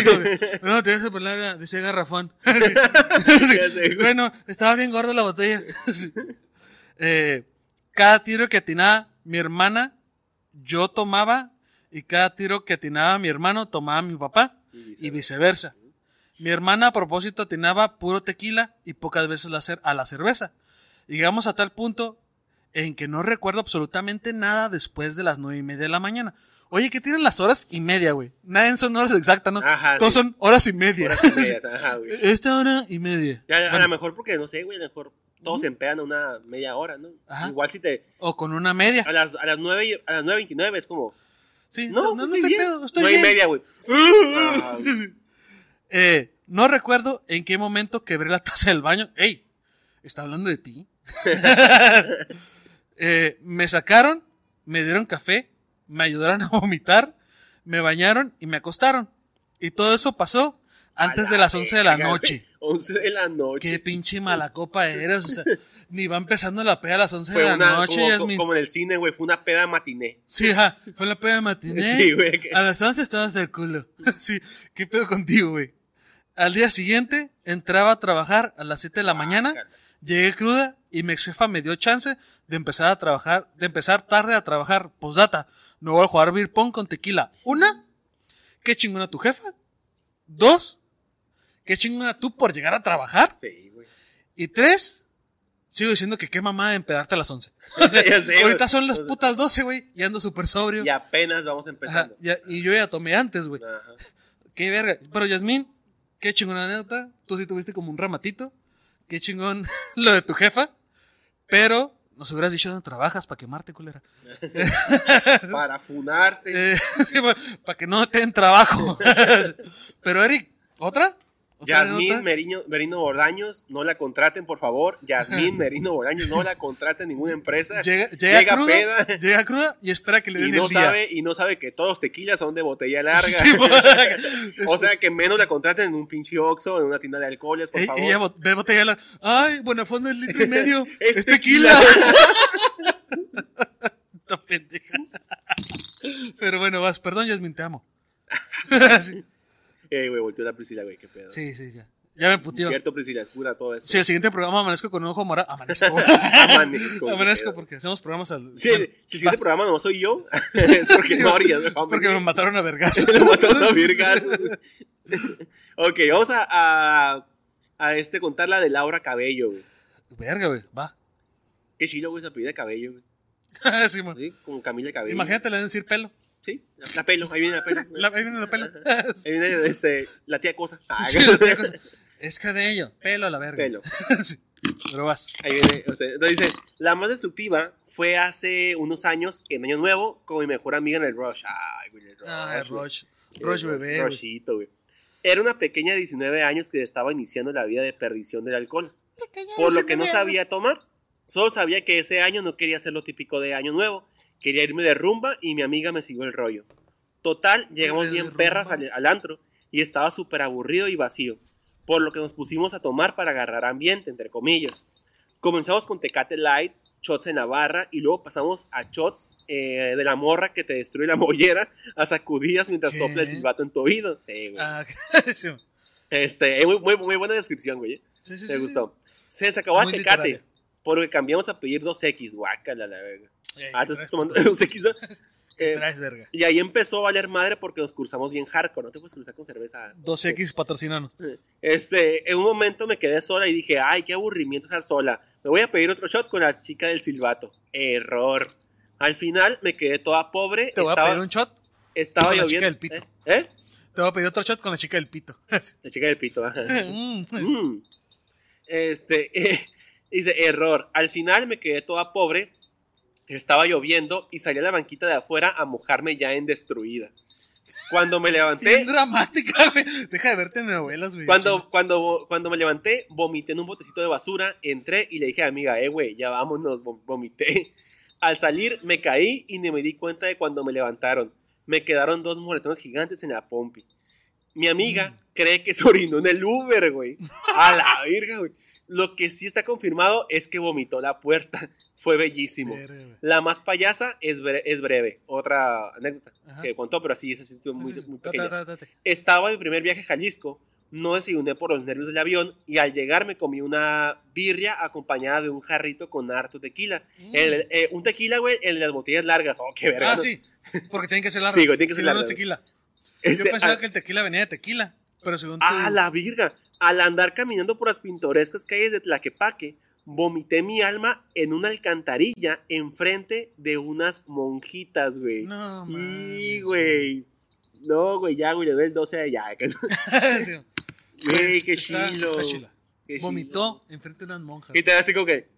no, tequila súper larga, dice garrafón. Sí. Bueno, estaba bien gorda la botella. Eh, cada tiro que atinaba mi hermana, yo tomaba. Y cada tiro que atinaba mi hermano, tomaba mi papá. y viceversa. Mi hermana a propósito atinaba puro tequila y pocas veces la a la cerveza. Llegamos a tal punto en que no recuerdo absolutamente nada después de las nueve y media de la mañana. Oye, ¿qué tienen las horas y media, güey? Nadie son horas exactas, ¿no? Ajá, Todos sí. son horas y media. Horas y medias, ajá, güey. Esta hora y media. Ya, a lo mejor porque, no sé, güey, a lo mejor todos se empean a una media hora, ¿no? Ajá. Igual si te... o con una media. A las, a las 9 y- a las 9.29 es como... Sí, No, no, no, no estoy bien. pedo, estoy Nueve y bien. media, güey. Ah, Eh, no recuerdo en qué momento quebré la taza del baño. ¡Ey! ¿Está hablando de ti? Eh, me sacaron, me dieron café, me ayudaron a vomitar, me bañaron y me acostaron. Y todo eso pasó antes A de las 11 de la noche. 11 de la noche. Qué pinche mala copa eres. O sea, ni va empezando la peda a las 11 Fue de la una, noche, como, Yasmin. como en el cine, güey, fue una peda matiné. Sí, ajá, fue la peda de matiné. Sí, güey. A las 11 estabas del culo. Sí, qué pedo contigo, güey. Al día siguiente, entraba a trabajar a las 7 de la mañana, Guácala. llegué cruda y mi ex jefa me dio chance de empezar a trabajar, de empezar tarde a trabajar. Postdata, no voy a jugar beer pong con tequila. Una, qué chingona tu jefa. Dos, qué chingona tú por llegar a trabajar. Sí, güey. Y tres, sigo diciendo que qué mamá de empedarte a las 11. Ya sé, Ahorita son las putas 12, güey, y ando súper sobrio. Y apenas vamos empezando. y yo ya tomé antes, güey. Qué verga. Pero Yasmín, qué chingona anécdota. Tú sí tuviste como un ramatito. Qué chingón lo de tu jefa. Pero nos hubieras dicho dónde trabajas para quemarte, culera. Para funarte. Eh, para que no te den trabajo. Pero Eric, ¿otra? ¿Otra Yasmín? Merino, Merino Bordaños, no la contraten, por favor. Yasmín Merino Bordaños, no la contraten en ninguna empresa. Llega, llega, Llega cruda, peda. llega cruda y espera que le y den no el día. sabe y no sabe que todos tequilas son de botella larga. Sí, o sea que menos la contraten en un pinche Oxxo, en una tienda de alcoholes, por Ey, favor. ella ve botella la- Ay, Buenafondo el litro y medio. Es es tequila. Pero bueno, vas. Perdón, Yasmin, te amo. sí, Eh, güey, volteó la Priscila, güey, qué pedo. sí, sí, ya. Ya me putió. Cierto, Priscila, es pura todo esto. Si el siguiente programa amanezco con un ojo morado. Amanezco. Amanezco. amanezco porque hacemos programas al. Sí, si el siguiente programa no soy yo, es porque Sí, no harías. es porque me mataron a vergas. Lo mataron a virgazos. ok, vamos a, a, a este contar la de Laura Cabello, güey. Verga, güey. Va. Qué chilo, güey, esa apellida de Cabello, güey. Sí, man. ¿Sí? Como Camila Cabello. Imagínate, le deben decir pelo. Sí, la, la pelo, ahí viene la pelo. La- ahí viene la pelo. Ahí viene este, la tía Cosa. Ah, Sí, la tía cosa. Es cabello. Pelo a la verga. pelo. Sí. Pero vas. Ahí viene. este, Entonces dice: La más destructiva fue hace unos años, en Año Nuevo, con mi mejor amiga en el Rush. Ay, güey, el Rush. Ah, güey. Rush. El Rush bebé. Rushito, güey. Era una pequeña de 19 años que estaba iniciando la vida de perdición del alcohol. Por lo que no sabía tomar. Solo sabía que ese año no quería hacer lo típico de Año Nuevo. Quería irme de rumba y mi amiga me siguió el rollo. Total, llegamos bien perras al, al antro y estaba súper aburrido y vacío. Por lo que nos pusimos a tomar para agarrar ambiente, entre comillas. Comenzamos con Tecate Light, shots en la barra y luego pasamos a shots eh, de la morra que te destruye la mollera a sacudidas mientras ¿Qué? sopla el silbato en tu oído. Sí, güey. Ah, sí, Este, eh, muy, muy, muy buena descripción, güey. sí, sí, Me sí. gustó. Se Muy el Tecate. literaria. Por lo que cambiamos a pedir 2X, guácala la verga. Ah, ¿qué te tomando puto? 2X. ¿no? ¿Qué Eh, traes, verga? y ahí empezó a valer madre porque nos cruzamos bien hardcore. No te puedes cruzar con cerveza. 2X patrocinanos. Este, en un momento me quedé sola y dije, ay, qué aburrimiento estar sola. Me voy a pedir otro shot con la chica del silbato. Error. Al final me quedé toda pobre. Te voy estaba, a pedir un shot. estaba con la lloviendo. chica del pito. ¿Eh? ¿Eh? Te voy a pedir otro shot con la chica del pito. La chica del pito. ajá. Mm, Mm. Este, eh, dice, error. Al final me quedé toda pobre. Estaba lloviendo y salí a la banquita de afuera a mojarme ya en destruida. Cuando me levanté, Bien dramática, güey. Deja de verte en novelas, güey. cuando, cuando, cuando me levanté, vomité en un botecito de basura, entré y le dije a mi amiga, eh, güey, ya vámonos, vom- vomité. Al salir me caí y ni me di cuenta de cuando me levantaron. Me quedaron dos moretones gigantes en la pompi. Mi amiga Mm. cree que se orinó en el Uber, güey. A la virga, güey. Lo que sí está confirmado es que vomitó la puerta. Fue bellísimo. Verga. La más payasa es, bre- es breve. Otra anécdota Ajá. que contó, pero así es así, muy, Sí, sí, muy ta, pequeña. ta, ta, ta. Estaba en mi primer viaje a Jalisco. No desayuné por los nervios del avión y al llegar me comí una birria acompañada de un jarrito con harto tequila. Mm. El- eh, un tequila, güey, en las botellas largas. Oh, qué verga. Ah, sí. Porque tienen que ser largas. Sí, güey, tienen que ser largas. tequila. Este, Yo pensaba a- que el tequila venía de tequila, pero según tú... ¡Ah, la virga! Al andar caminando por las pintorescas calles de Tlaquepaque, vomité mi alma en una alcantarilla enfrente de unas monjitas, güey. No, y, mames, güey. No, güey, ya, güey, le doy el 12 de ya. Sí. Güey, Pues, qué chilo. Vomitó enfrente de unas monjas. Y te da así como que,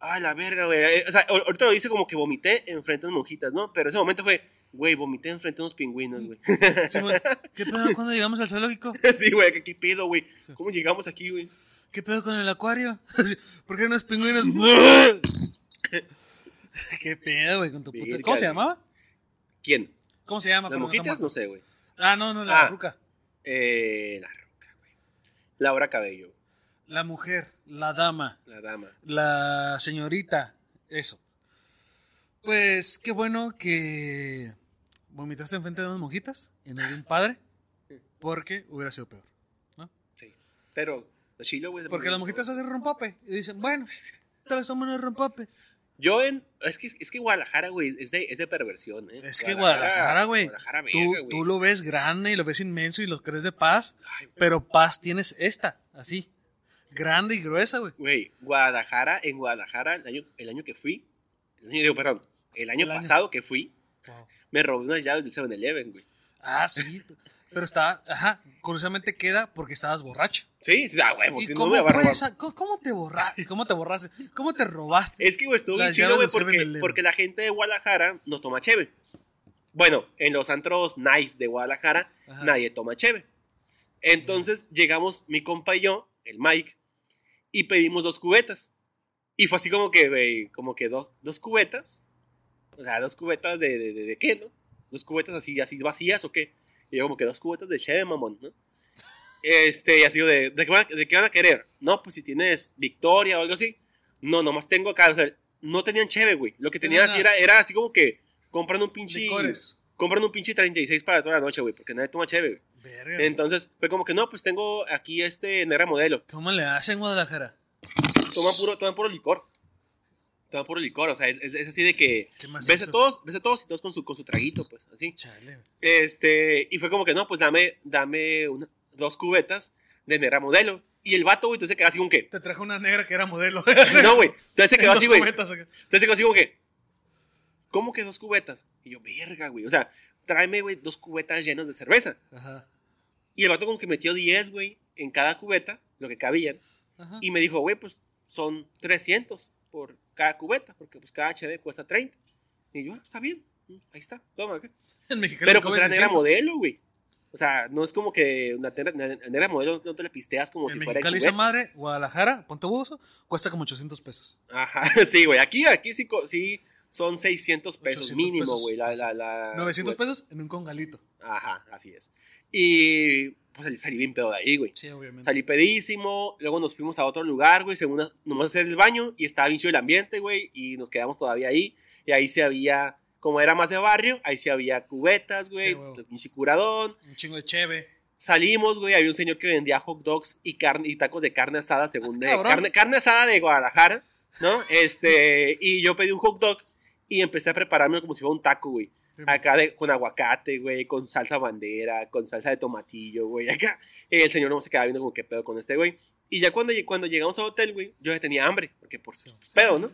ah, la verga, güey. Eh, O sea, ahor- ahorita lo dice como que vomité enfrente de unas monjitas, ¿no? Pero ese momento fue, güey, vomité enfrente de unos pingüinos, güey. Sí. ¿Qué pedo cuando llegamos al zoológico? sí, güey, ¿qué, qué pedo, güey? Sí. ¿Cómo llegamos aquí, güey? ¿Qué pedo con el acuario? ¿Por qué unos pingüinos? ¿Qué pedo, güey, con tu puta? ¿Cómo se llamaba? ¿Quién? ¿Cómo se llama? ¿Las está No sé, güey. Ah, no, no, la Ah. ruca. Eh, la roca, güey. Laura Cabello, La mujer, la dama, la dama. la señorita, eso. Pues qué bueno que vomitaste enfrente de unas monjitas y no de un padre, porque hubiera sido peor. Sí. Pero, lo chilo, güey. Porque las monjitas hacen rompope y dicen, bueno, todos somos unos rompopes. Yo en. Es que, es que Guadalajara, güey, es de, es de perversión, ¿eh? Es que Guadalajara, güey, Tú, tú lo ves grande y lo ves inmenso y lo crees de paz, Ay, pero paz tienes esta, así, grande y gruesa, güey. Güey, Guadalajara, en Guadalajara, el año, el año que fui, el año, digo, perdón, el año El año. pasado que fui, me robé unas llaves del 7-Eleven, güey. Ah, sí, pero estaba, ajá, curiosamente queda porque estabas borracho. Sí, sí, ah, huevo, ¿Y si no cómo a fue esa? ¿Cómo, te borraste? ¿Cómo te borraste? ¿Cómo te robaste? Es que, güey, estuvo bien chido, güey, porque, 7-Eleven. porque la gente de Guadalajara no toma cheve. Bueno, en los antros nice de Guadalajara, Ajá. nadie toma cheve. Entonces llegamos mi compa y yo, el Mike, y pedimos dos cubetas. Y fue así como que, güey, como que dos, dos cubetas. O sea, dos cubetas de, de, de, de qué, ¿no? Dos cubetas así, así vacías o qué. Y yo como que dos cubetas de cheve, mamón, ¿no? Este, y así de, ¿de qué, van, a- ¿de qué van a querer? No, pues si tienes Victoria o algo así. No, nomás tengo acá. O sea, no tenían cheve, güey. Lo que tenían así era, era así como que compran un pinche. Licores. Compran un pinche 36 para toda la noche, güey, porque nadie toma cheve, güey. Verga. Entonces, fue como que no, pues tengo aquí este negra modelo. ¿Cómo le hacen en Guadalajara? Toman puro, toman puro licor. Toman puro licor, o sea, es, es así de que ¿Qué más ves a todos, ves a todos y todos con su, con su traguito, pues, así. Chale. Este, y fue como que no, pues dame, dame una- dos cubetas de negra modelo. Y el vato, güey, entonces se quedó así como que, Te trajo una negra que era modelo. no, güey, entonces se quedó así, güey. Entonces se quedó así como que, ¿cómo que dos cubetas? Y yo, verga, güey, o sea, tráeme, güey, dos cubetas llenas de cerveza. Ajá. Y el vato como que metió 10, güey, en cada cubeta, lo que cabían. Ajá. Y me dijo, güey, pues son 300 por cada cubeta, porque pues cada HB cuesta 30. Y yo, ah, está bien, mm, ahí está, toma. acá. En Mexicali Pero pues era negra 600. modelo, güey. O sea, no es como que una negra, modelo no te la pisteas como En si fuera Mexicali esa cubetas. madre, Guadalajara, Ponte Buzo, cuesta como 800 pesos. Ajá, sí, güey. Aquí, aquí sí, sí son 600 pesos 800 mínimo, güey. La, la, la, 900 güey. pesos en un congalito. Ajá, así es. Y pues salí, salí bien pedo de ahí, güey. Sí, obviamente. Salí pedísimo, luego nos fuimos a otro lugar, güey, según a- nomás a hacer el baño y estaba bien chido el ambiente, güey, y nos quedamos todavía ahí. Y ahí se había, como era más de barrio, ahí se había cubetas, güey, Sí, pinche curadón. Un chingo de cheve. Salimos, güey, había un señor que vendía hot dogs y, carne, y tacos de carne asada, según de, cabrón. carne, carne asada de Guadalajara, ¿no? Este, y yo pedí un hot dog y empecé a prepararme como si fuera un taco, güey. Acá de, con aguacate, güey, con salsa bandera, con salsa de tomatillo, güey. Acá el señor no se quedaba viendo como qué pedo con este, güey. Y ya cuando, cuando llegamos al hotel, güey, yo ya tenía hambre, porque por Sí, sí, pedo, ¿no?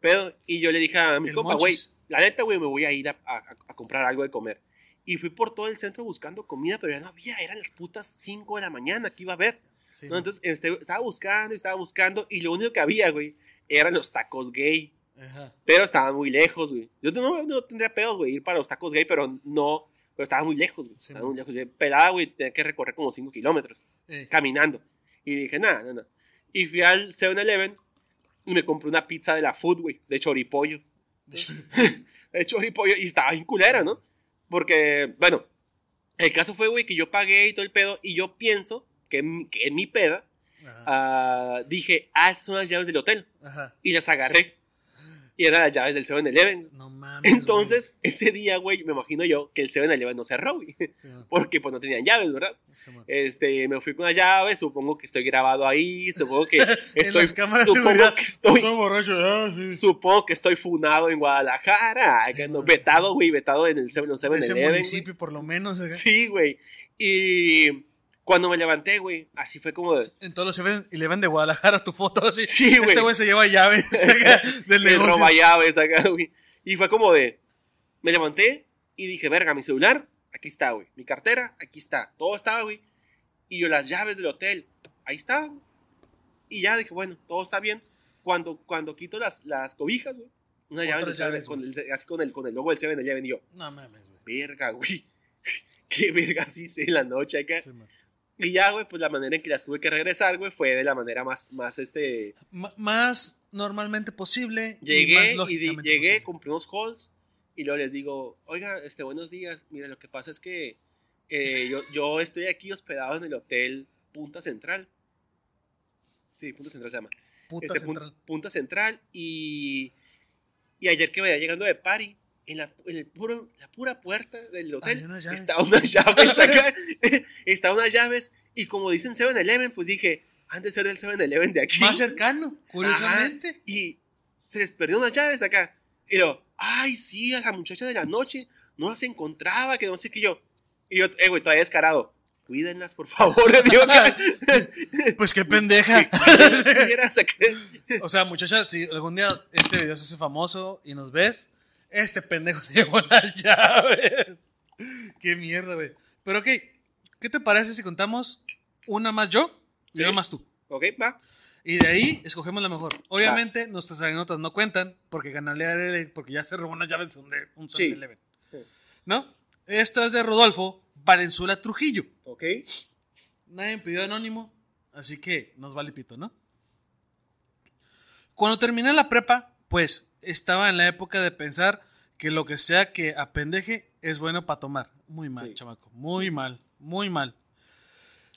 Pedo. Y yo le dije a mi El compa, güey, la neta, güey, me voy a ir a, a- a comprar algo de comer. Y fui por todo el centro buscando comida, pero ya no había, eran las putas 5 de la mañana que iba a haber. Sí, ¿no? Entonces este, estaba buscando y estaba buscando, y lo único que había, güey, eran los tacos gay. Ajá. Pero estaban muy lejos, güey. Yo no, no tendría pedo, güey, ir para los tacos gay, pero no. Pero estaban muy lejos, güey. Sí, estaban muy lejos. Pelada, güey, tenía que recorrer como 5 kilómetros Eh, caminando. Y dije, nada, nada, nada. Y fui al 7-Eleven y me compré una pizza de la food, güey, de choripollo. de hecho, De choripollo. Y estaba bien culera, ¿no? Porque, bueno, el caso fue, güey, que yo pagué y todo el pedo. Y yo pienso que, en- que en mi peda ah, dije, ah, son las llaves del hotel. Ajá. Y las agarré. Y eran las llaves del 7-Eleven. No mames. Entonces, ese día, güey, me imagino yo que el 7-Eleven no cerró, güey. Porque pues no tenían llaves, ¿verdad? sí. Este, me fui con las llaves, supongo que estoy grabado ahí, supongo que estoy, las cámaras de supongo que estoy, borracho. ah, sí. supongo que estoy funado en Guadalajara, Sí, no, vetado, güey, vetado en el 7-Eleven. De ese güey. municipio, por lo menos. acá. Sí, güey. Y cuando me levanté, güey, así fue como de, En todos los Seven Eleven de Guadalajara, tu foto así. Sí, güey. Este güey se lleva llaves acá, del me negocio. roba llaves acá, güey. Y fue como de, me levanté y dije, verga, mi celular, aquí está, güey. Mi cartera, aquí está. Todo estaba, güey. Y yo las llaves del hotel, ahí estaban. Y ya dije, bueno, todo está bien. Cuando, cuando quito las, las cobijas, güey, una llave llaves, 7, con el, así con el, con el logo del 7-Eleven y yo, No mames, güey. verga, güey. Qué verga sí hice en la noche acá. Sí, man. Y ya, güey, pues la manera en que las tuve que regresar, güey, fue de la manera más, más, este... M- más normalmente posible. y más Llegué y, llegué, posible. compré unos halls y luego les digo, oiga, este, buenos días. Mira, lo que pasa es que eh, yo, yo estoy aquí hospedado en el hotel Punta Central. Sí, Punta Central se llama. Puta Este, central. Punta Central y, y ayer que venía llegando de Party, en la, en el puro, la pura puerta del hotel Hay unas llaves. estaban unas llaves acá, estaban unas llaves y como dicen 7-Eleven, pues dije, han de ser del 7-Eleven de aquí. Más cercano, curiosamente. Y se les perdió unas llaves acá. Y yo, ay, sí, a la muchacha de la noche no las encontraba, que no sé qué yo. Y yo, eh, güey, todavía descarado. Cuídenlas, por favor, que- Pues qué pendeja. o sea, muchachas, si algún día este video se hace famoso y nos ves, este pendejo se llevó las llaves. qué mierda, güey. Pero ok, ¿qué te parece si contamos una más yo y Sí. una más tú? Ok, va. Y de ahí escogemos la mejor. Obviamente, nuestras anécdotas no cuentan porque ganarle porque ya se robó unas llaves de un, un Sí. 7-Eleven. Sí. ¿No? Esto es de Rodolfo Valenzuela Trujillo. Ok. Nadie me pidió anónimo, así que nos vale pito, ¿no? Cuando terminé la prepa, pues estaba en la época de pensar que lo que sea que apendeje es bueno para tomar. Muy mal, Sí. chamaco. Muy mal, muy mal.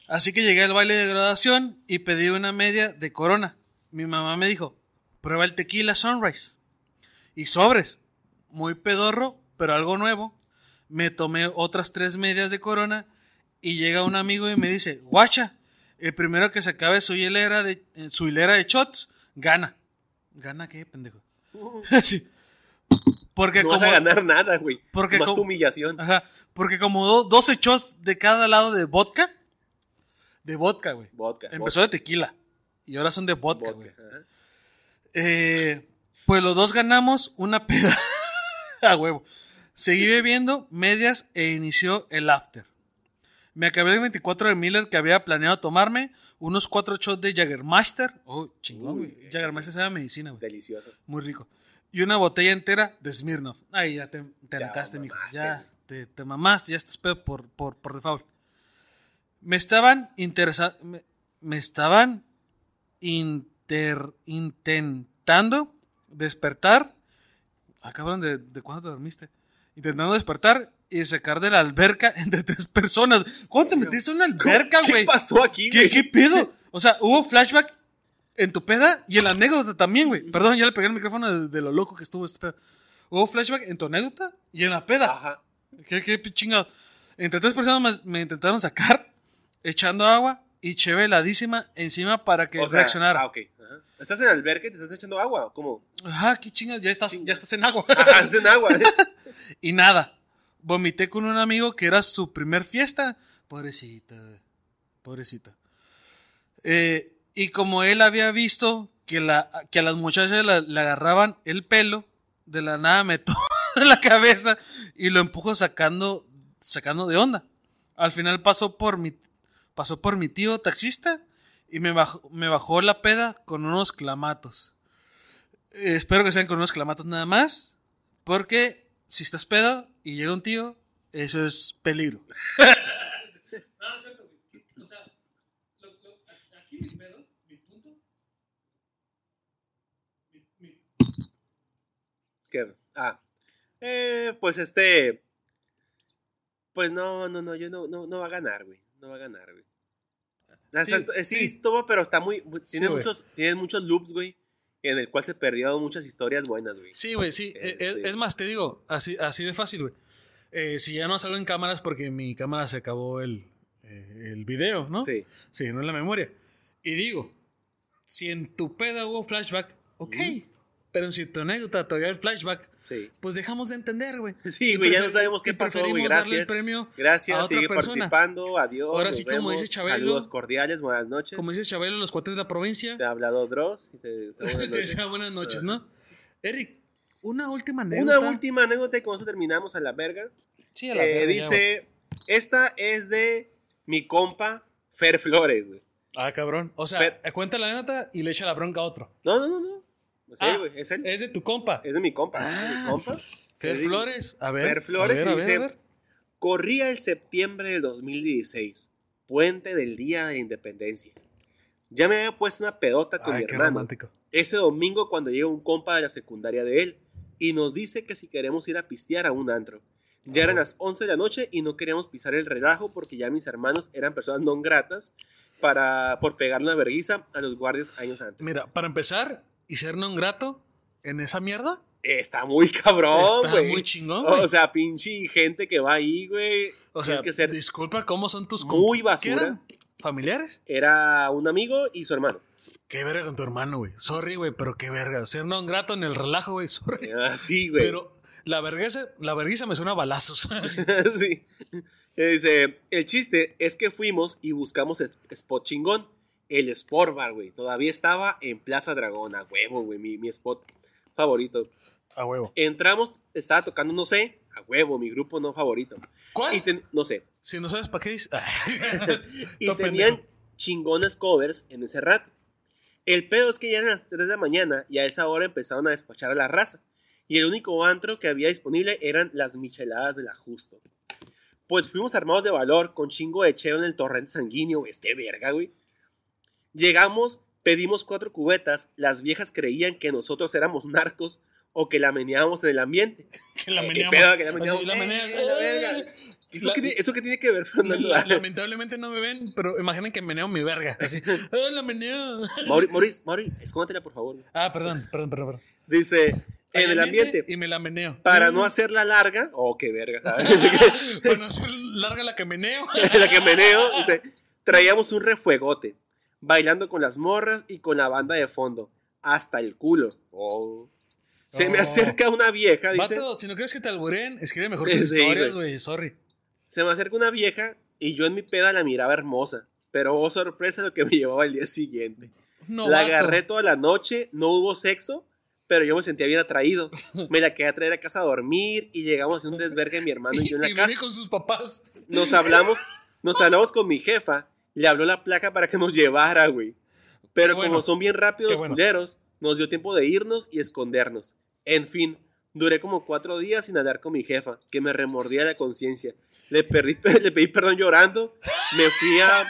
Así que llegué al baile de graduación y pedí una media de corona. Mi mamá me dijo, prueba el tequila Sunrise. Y sobres. Muy pedorro, pero algo nuevo. Me tomé otras tres medias de corona y llega un amigo y me dice, guacha, el primero que se acabe su hilera de, su hilera de shots, gana. ¿Gana qué, pendejo? Sí. Porque no como... vas a ganar nada, güey. Porque Más como- tu humillación. Ajá, porque como do- 12 shots de cada lado de vodka, de vodka, güey. Vodka. Empezó de tequila y ahora son de vodka, güey. Eh, pues los dos ganamos una peda a huevo. Seguí bebiendo medias e inició el after. Me acabé el 24 de Miller que había planeado tomarme, unos cuatro shots de Jaggermeister. Oh, chingón, güey. Jaggermeister sabe a medicina, güey. Delicioso. Muy rico. Y una botella entera de Smirnoff. Ay, ya te, te Ya anacaste, mijo. Ya te, te mamaste, ya estás pedo por, por, por default. Me estaban interesando. Me, me estaban inter, intentando despertar. Ah, cabrón, ¿de, ¿de cuándo te dormiste? Intentando despertar y sacar de la alberca entre tres personas. ¿Cuándo te metiste en una alberca, ¿Qué güey? pasó aquí, ¿Qué, güey? ¿Qué pedo? O sea, hubo flashback en tu peda y en la anécdota también, güey. Perdón, ya le pegué el micrófono de, de lo loco que estuvo este pedo. Hubo flashback en tu anécdota y en la peda. Ajá. ¿Qué, qué chingado? Entre tres personas más me intentaron sacar echando agua y cheve heladísima encima para que O sea, reaccionara. Ah, ok. Ajá. ¿Estás en alberca y te estás echando agua? ¿Cómo? Ajá, qué chingado, ya estás, Chinga. ya estás en agua. Ajá, es en agua. y nada. Vomité con un amigo que era su primer fiesta. Pobrecita, pobrecita. Eh, y como él había visto que, la, que a las muchachas le agarraban el pelo, de la nada me la cabeza y lo empujo sacando, sacando de onda. Al final pasó por mi, pasó por mi tío taxista y me bajó, me bajó la peda con unos clamatos. Eh, espero que sean con unos clamatos nada más, porque si estás pedo y llega un tío, eso es peligro. No, no es cierto, güey. O sea, lo, lo, aquí mi pedo, mi punto. Mi, mi, ¿Qué? Ah. Eh, pues este. Pues no, no, no, yo no, no, no va a ganar, güey. No va a ganar, güey. Sí, sí, sí. estuvo, pero está muy. Sí, tiene, güey. muchos, tiene muchos loops, güey. En el cual se perdieron muchas historias buenas, güey. Sí, güey, sí. Eh, Es, sí. es más, te digo, así, así de fácil, güey. Eh, si ya no salgo en cámaras porque mi cámara se acabó el, eh, el video, ¿no? Sí. Sí, no en la memoria. Y digo, si en tu pedo hubo flashback, ok. Pero si tu anécdota todavía hay flashback, Sí. pues dejamos de entender, güey. Sí, güey, ya no sabemos qué pasó, güey. preferimos darle el Gracias. premio Gracias, a otra sigue persona. participando. Adiós. Ahora sí, como vemos. dice Chabelo. Saludos cordiales, buenas noches. Como dice Chabelo, los cuates de la provincia. Te ha hablado Dross. y te- Te desea buenas noches, ¿no? Eric, una última anécdota. Una última anécdota y con eso terminamos a la verga. Sí, a la Eh, verga, ya, dice, esta es de mi compa Fer Flores, güey. Ah, cabrón. O sea, Fer- cuenta la anécdota y le echa la bronca a otro. No, no, no, no. No sé, Ah, güey, es él. Es de tu compa. Es de mi compa. es de Ah, mi compa. Fer Es Flores. A ver. Fer Flores A ver, a ver, dice, a ver. Corría el septiembre del 2016, puente del Día de la Independencia. Ya me había puesto una pedota con Ay, mi qué hermano. romántico. Este domingo cuando llega un compa de la secundaria de él y nos dice que si queremos ir a pistear a un antro. Ya eran Ah. las 11 de la noche y no queríamos pisar el relajo porque ya mis hermanos eran personas no gratas para, por pegarle una verguiza a los guardias años antes. Mira, para empezar, y ser no grato en esa mierda, Está muy cabrón, está güey. muy chingón, güey. O sea, pinche gente que va ahí, güey. O sea, que ser disculpa, ¿cómo son tus muy basura. ¿Qué eran? ¿Familiares? Era un amigo y su hermano. Qué verga con tu hermano, güey. Sorry, güey, pero qué verga. Ser no grato en el relajo, güey. Sorry. Así, güey. Pero la vergüenza, la vergüenza me suena a balazos. sí. Dice, el chiste es que fuimos y buscamos spot chingón. El Sport Bar, güey. Todavía estaba en Plaza Dragón, a huevo, güey. Mi, mi spot favorito. a huevo. Entramos, estaba tocando, no sé, a huevo, mi grupo no favorito. ¿Cuál? Y ten- no sé. Si no sabes para qué dices. Y Todo tenían pendejo. chingones covers en ese rato. El pedo es que ya eran las 3 de la mañana y a esa hora empezaron a despachar a la raza. Y el único antro que había disponible eran las micheladas del Ajusto. Pues fuimos armados de valor con chingo de cheo en el torrente sanguíneo, este verga, güey. Llegamos, pedimos cuatro cubetas, las viejas creían que nosotros éramos narcos o que la meneábamos en el ambiente. Que la ¿qué meneamos. pedo que la Así, meneamos? la Eh, la verga. ¿Eso, La- qué, ¿Eso qué tiene que ver, Fernando? La- lamentablemente no me ven, pero imaginen que meneo mi verga. Así. ¡Ah, la meneo! Mauri, Maurice, Mauri, escómatela, por favor. Ah, perdón, perdón, perdón. perdón. Dice, en el ambiente, Y me la meneo. para Mm. no hacerla larga, oh, qué verga. Para no hacer larga la que meneo. la que meneo, dice, traíamos un refuegote, bailando con las morras y con la banda de fondo, hasta el culo. Oh. Se me Oh. acerca una vieja, dice, Vato, si no quieres que te alburen, escribe mejor tus sí, historias, güey. Sorry. se me acerca una vieja y yo en mi peda la miraba hermosa, pero oh sorpresa lo que me llevaba al día siguiente. No, la vato. agarré toda la noche, no hubo sexo, pero yo me sentía bien atraído. Me la quedé a traer a casa a dormir y llegamos a un desvergue mi hermano y yo en la Y casa. vine con sus papás. Nos hablamos, nos hablamos con mi jefa, le habló la placa para que nos llevara, güey. Pero bueno. como son bien rápidos los bueno. culeros, nos dio tiempo de irnos y escondernos. En fin, duré como cuatro días sin hablar con mi jefa, que me remordía la conciencia. Le, perdí- le pedí perdón llorando, me fui a,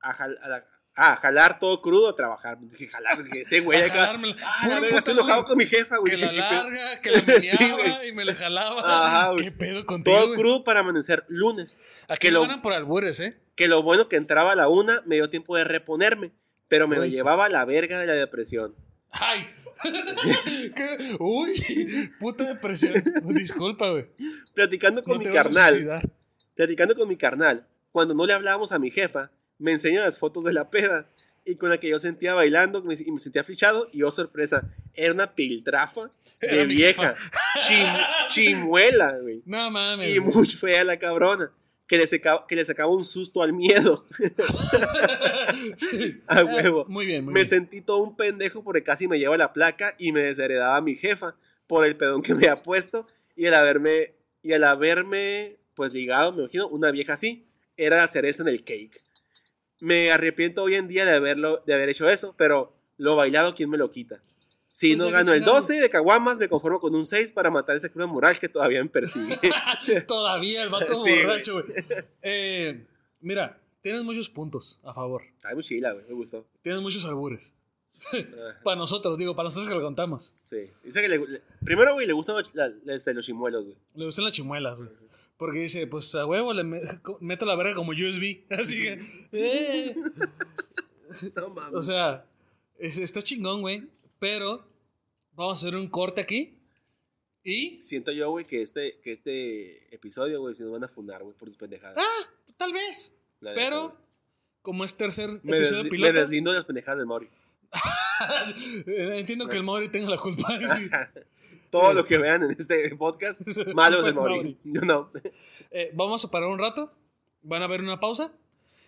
a la- a jalar todo crudo a trabajar. Dije, jalar, dije, este güey acá. Ah, Puro la verga, estoy enojado güey. con mi jefa, güey. Que la larga, que la Sí, meneaba güey. y me la jalaba. Ajá, güey. ¿Qué pedo contigo, Todo güey? crudo para amanecer lunes. Aquí que lo- ganan por albures, ¿eh? que lo bueno que entraba a la una me dio tiempo de reponerme, pero me lo Uy, sí. llevaba a la verga de la depresión. ¡Ay! ¿Qué? Uy, puta depresión. Disculpa, güey. Platicando con No mi carnal, platicando con mi carnal, cuando no le hablábamos a mi jefa, me enseñó las fotos de la peda y con la que yo sentía bailando me- y me sentía fichado y oh sorpresa, era una piltrafa de vieja, chim- chimuela, güey. No mames. Y muy fea la cabrona. Que le, sacaba, que le sacaba un susto al miedo. Sí. A huevo. Muy bien, muy me bien. sentí todo un pendejo porque casi me lleva la placa y me desheredaba a mi jefa por el pedón que me ha puesto y al haberme y al haberme pues ligado, me imagino, una vieja así, era la cereza en el cake. Me arrepiento hoy en día de haberlo de haber hecho eso, pero lo bailado quién me lo quita. Si Pues no gano el chingados. 12 de caguamas, me conformo con un 6 para matar ese cruel moral que todavía me persigue. Todavía el vato Sí, borracho, güey. Eh, mira, tienes muchos puntos a favor. Ay, muy chila, güey, me gustó. Tienes muchos albures. Para nosotros, digo, para nosotros que lo contamos. sí. Dice que le- le- primero, güey, le gustan los, la- este, los chimuelos, güey. Le gustan las chimuelas, güey. Porque dice, pues a huevo le me- meto la verga como USB. Así que. eh. No mames. O sea, es- está chingón, güey. Pero Vamos a hacer un corte aquí. Y. Siento yo, güey, que este, que este episodio, güey, si nos van a fundar, güey, por tus pendejadas. Ah, tal vez. La Pero, güey. como es tercer me, episodio desli- me piloto, deslindo de las pendejadas del Mauri. entiendo que el Mauri tenga la culpa. Sí. Todo lo que vean en este podcast, malo Culpa del del Mauri. Mauri. Yo no. Eh, vamos a parar un rato. Van a ver una pausa.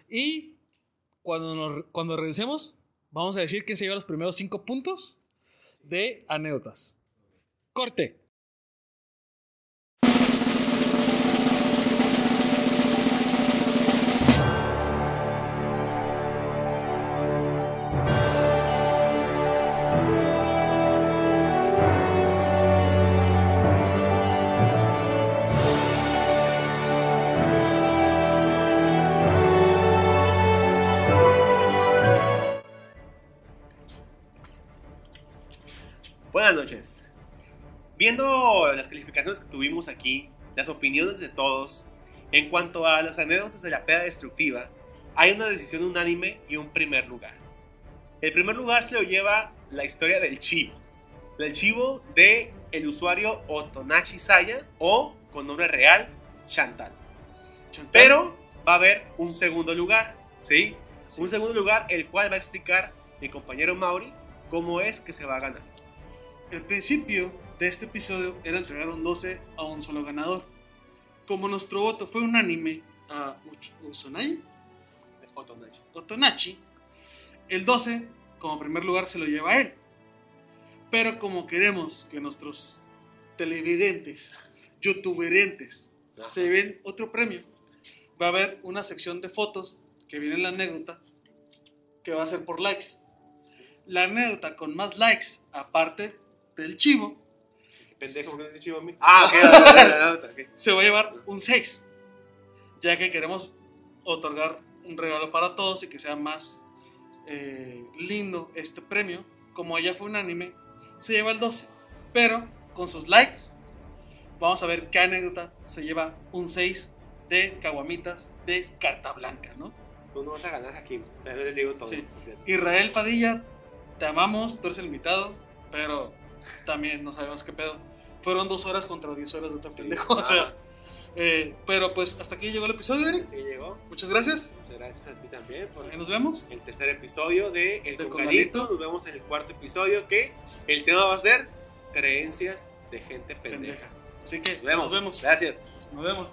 Y cuando, nos- cuando regresemos, vamos a decir quién se lleva los primeros cinco puntos de anécdotas. Corte. Buenas noches. Viendo las calificaciones que tuvimos aquí, las opiniones de todos, en cuanto a las anécdotas de la peda destructiva, hay una decisión unánime y un primer lugar. El primer lugar se lo lleva la historia del chivo. Del chivo de el usuario Otonachi Saya o con nombre real Chantal. Pero va a haber un segundo lugar, ¿sí? Un segundo lugar el cual va a explicar mi compañero Mauri cómo es que se va a ganar. El principio de este episodio era entregar un 12 a un solo ganador. Como nuestro voto fue unánime a Usonai, Otonachi. Otonachi, el 12 como primer lugar se lo lleva a él. Pero como queremos que nuestros televidentes, youtuberentes, se ven otro premio, va a haber una sección de fotos que viene en la anécdota que va a ser por likes. La anécdota con más likes, aparte del chivo, Pendejo, ¿qué dice chivo a mí? Ah, ok, ok, ok, ok, ok. se va a llevar un 6, ya que queremos otorgar un regalo para todos y que sea más eh, lindo este premio. Como ella fue unánime, se lleva el 12, pero con sus likes vamos a ver qué anécdota se lleva un 6 de caguamitas de carta blanca, ¿no? Tú no vas a ganar aquí, pero les digo todo. Sí. Israel Padilla, te amamos, tú eres el invitado, pero también no sabemos qué pedo. Fueron dos horas contra 10 horas de otro Sí. pendejo, o sea. eh, pero pues hasta aquí llegó el episodio, Eric. Sí llegó. Muchas gracias. Muchas gracias a ti también por nos vemos. el tercer episodio de El Del. Congalito. Nos vemos en el cuarto episodio que el tema va a ser creencias de gente pendeja. Pendeja. Así que Nos vemos. Nos vemos. Gracias. Nos vemos.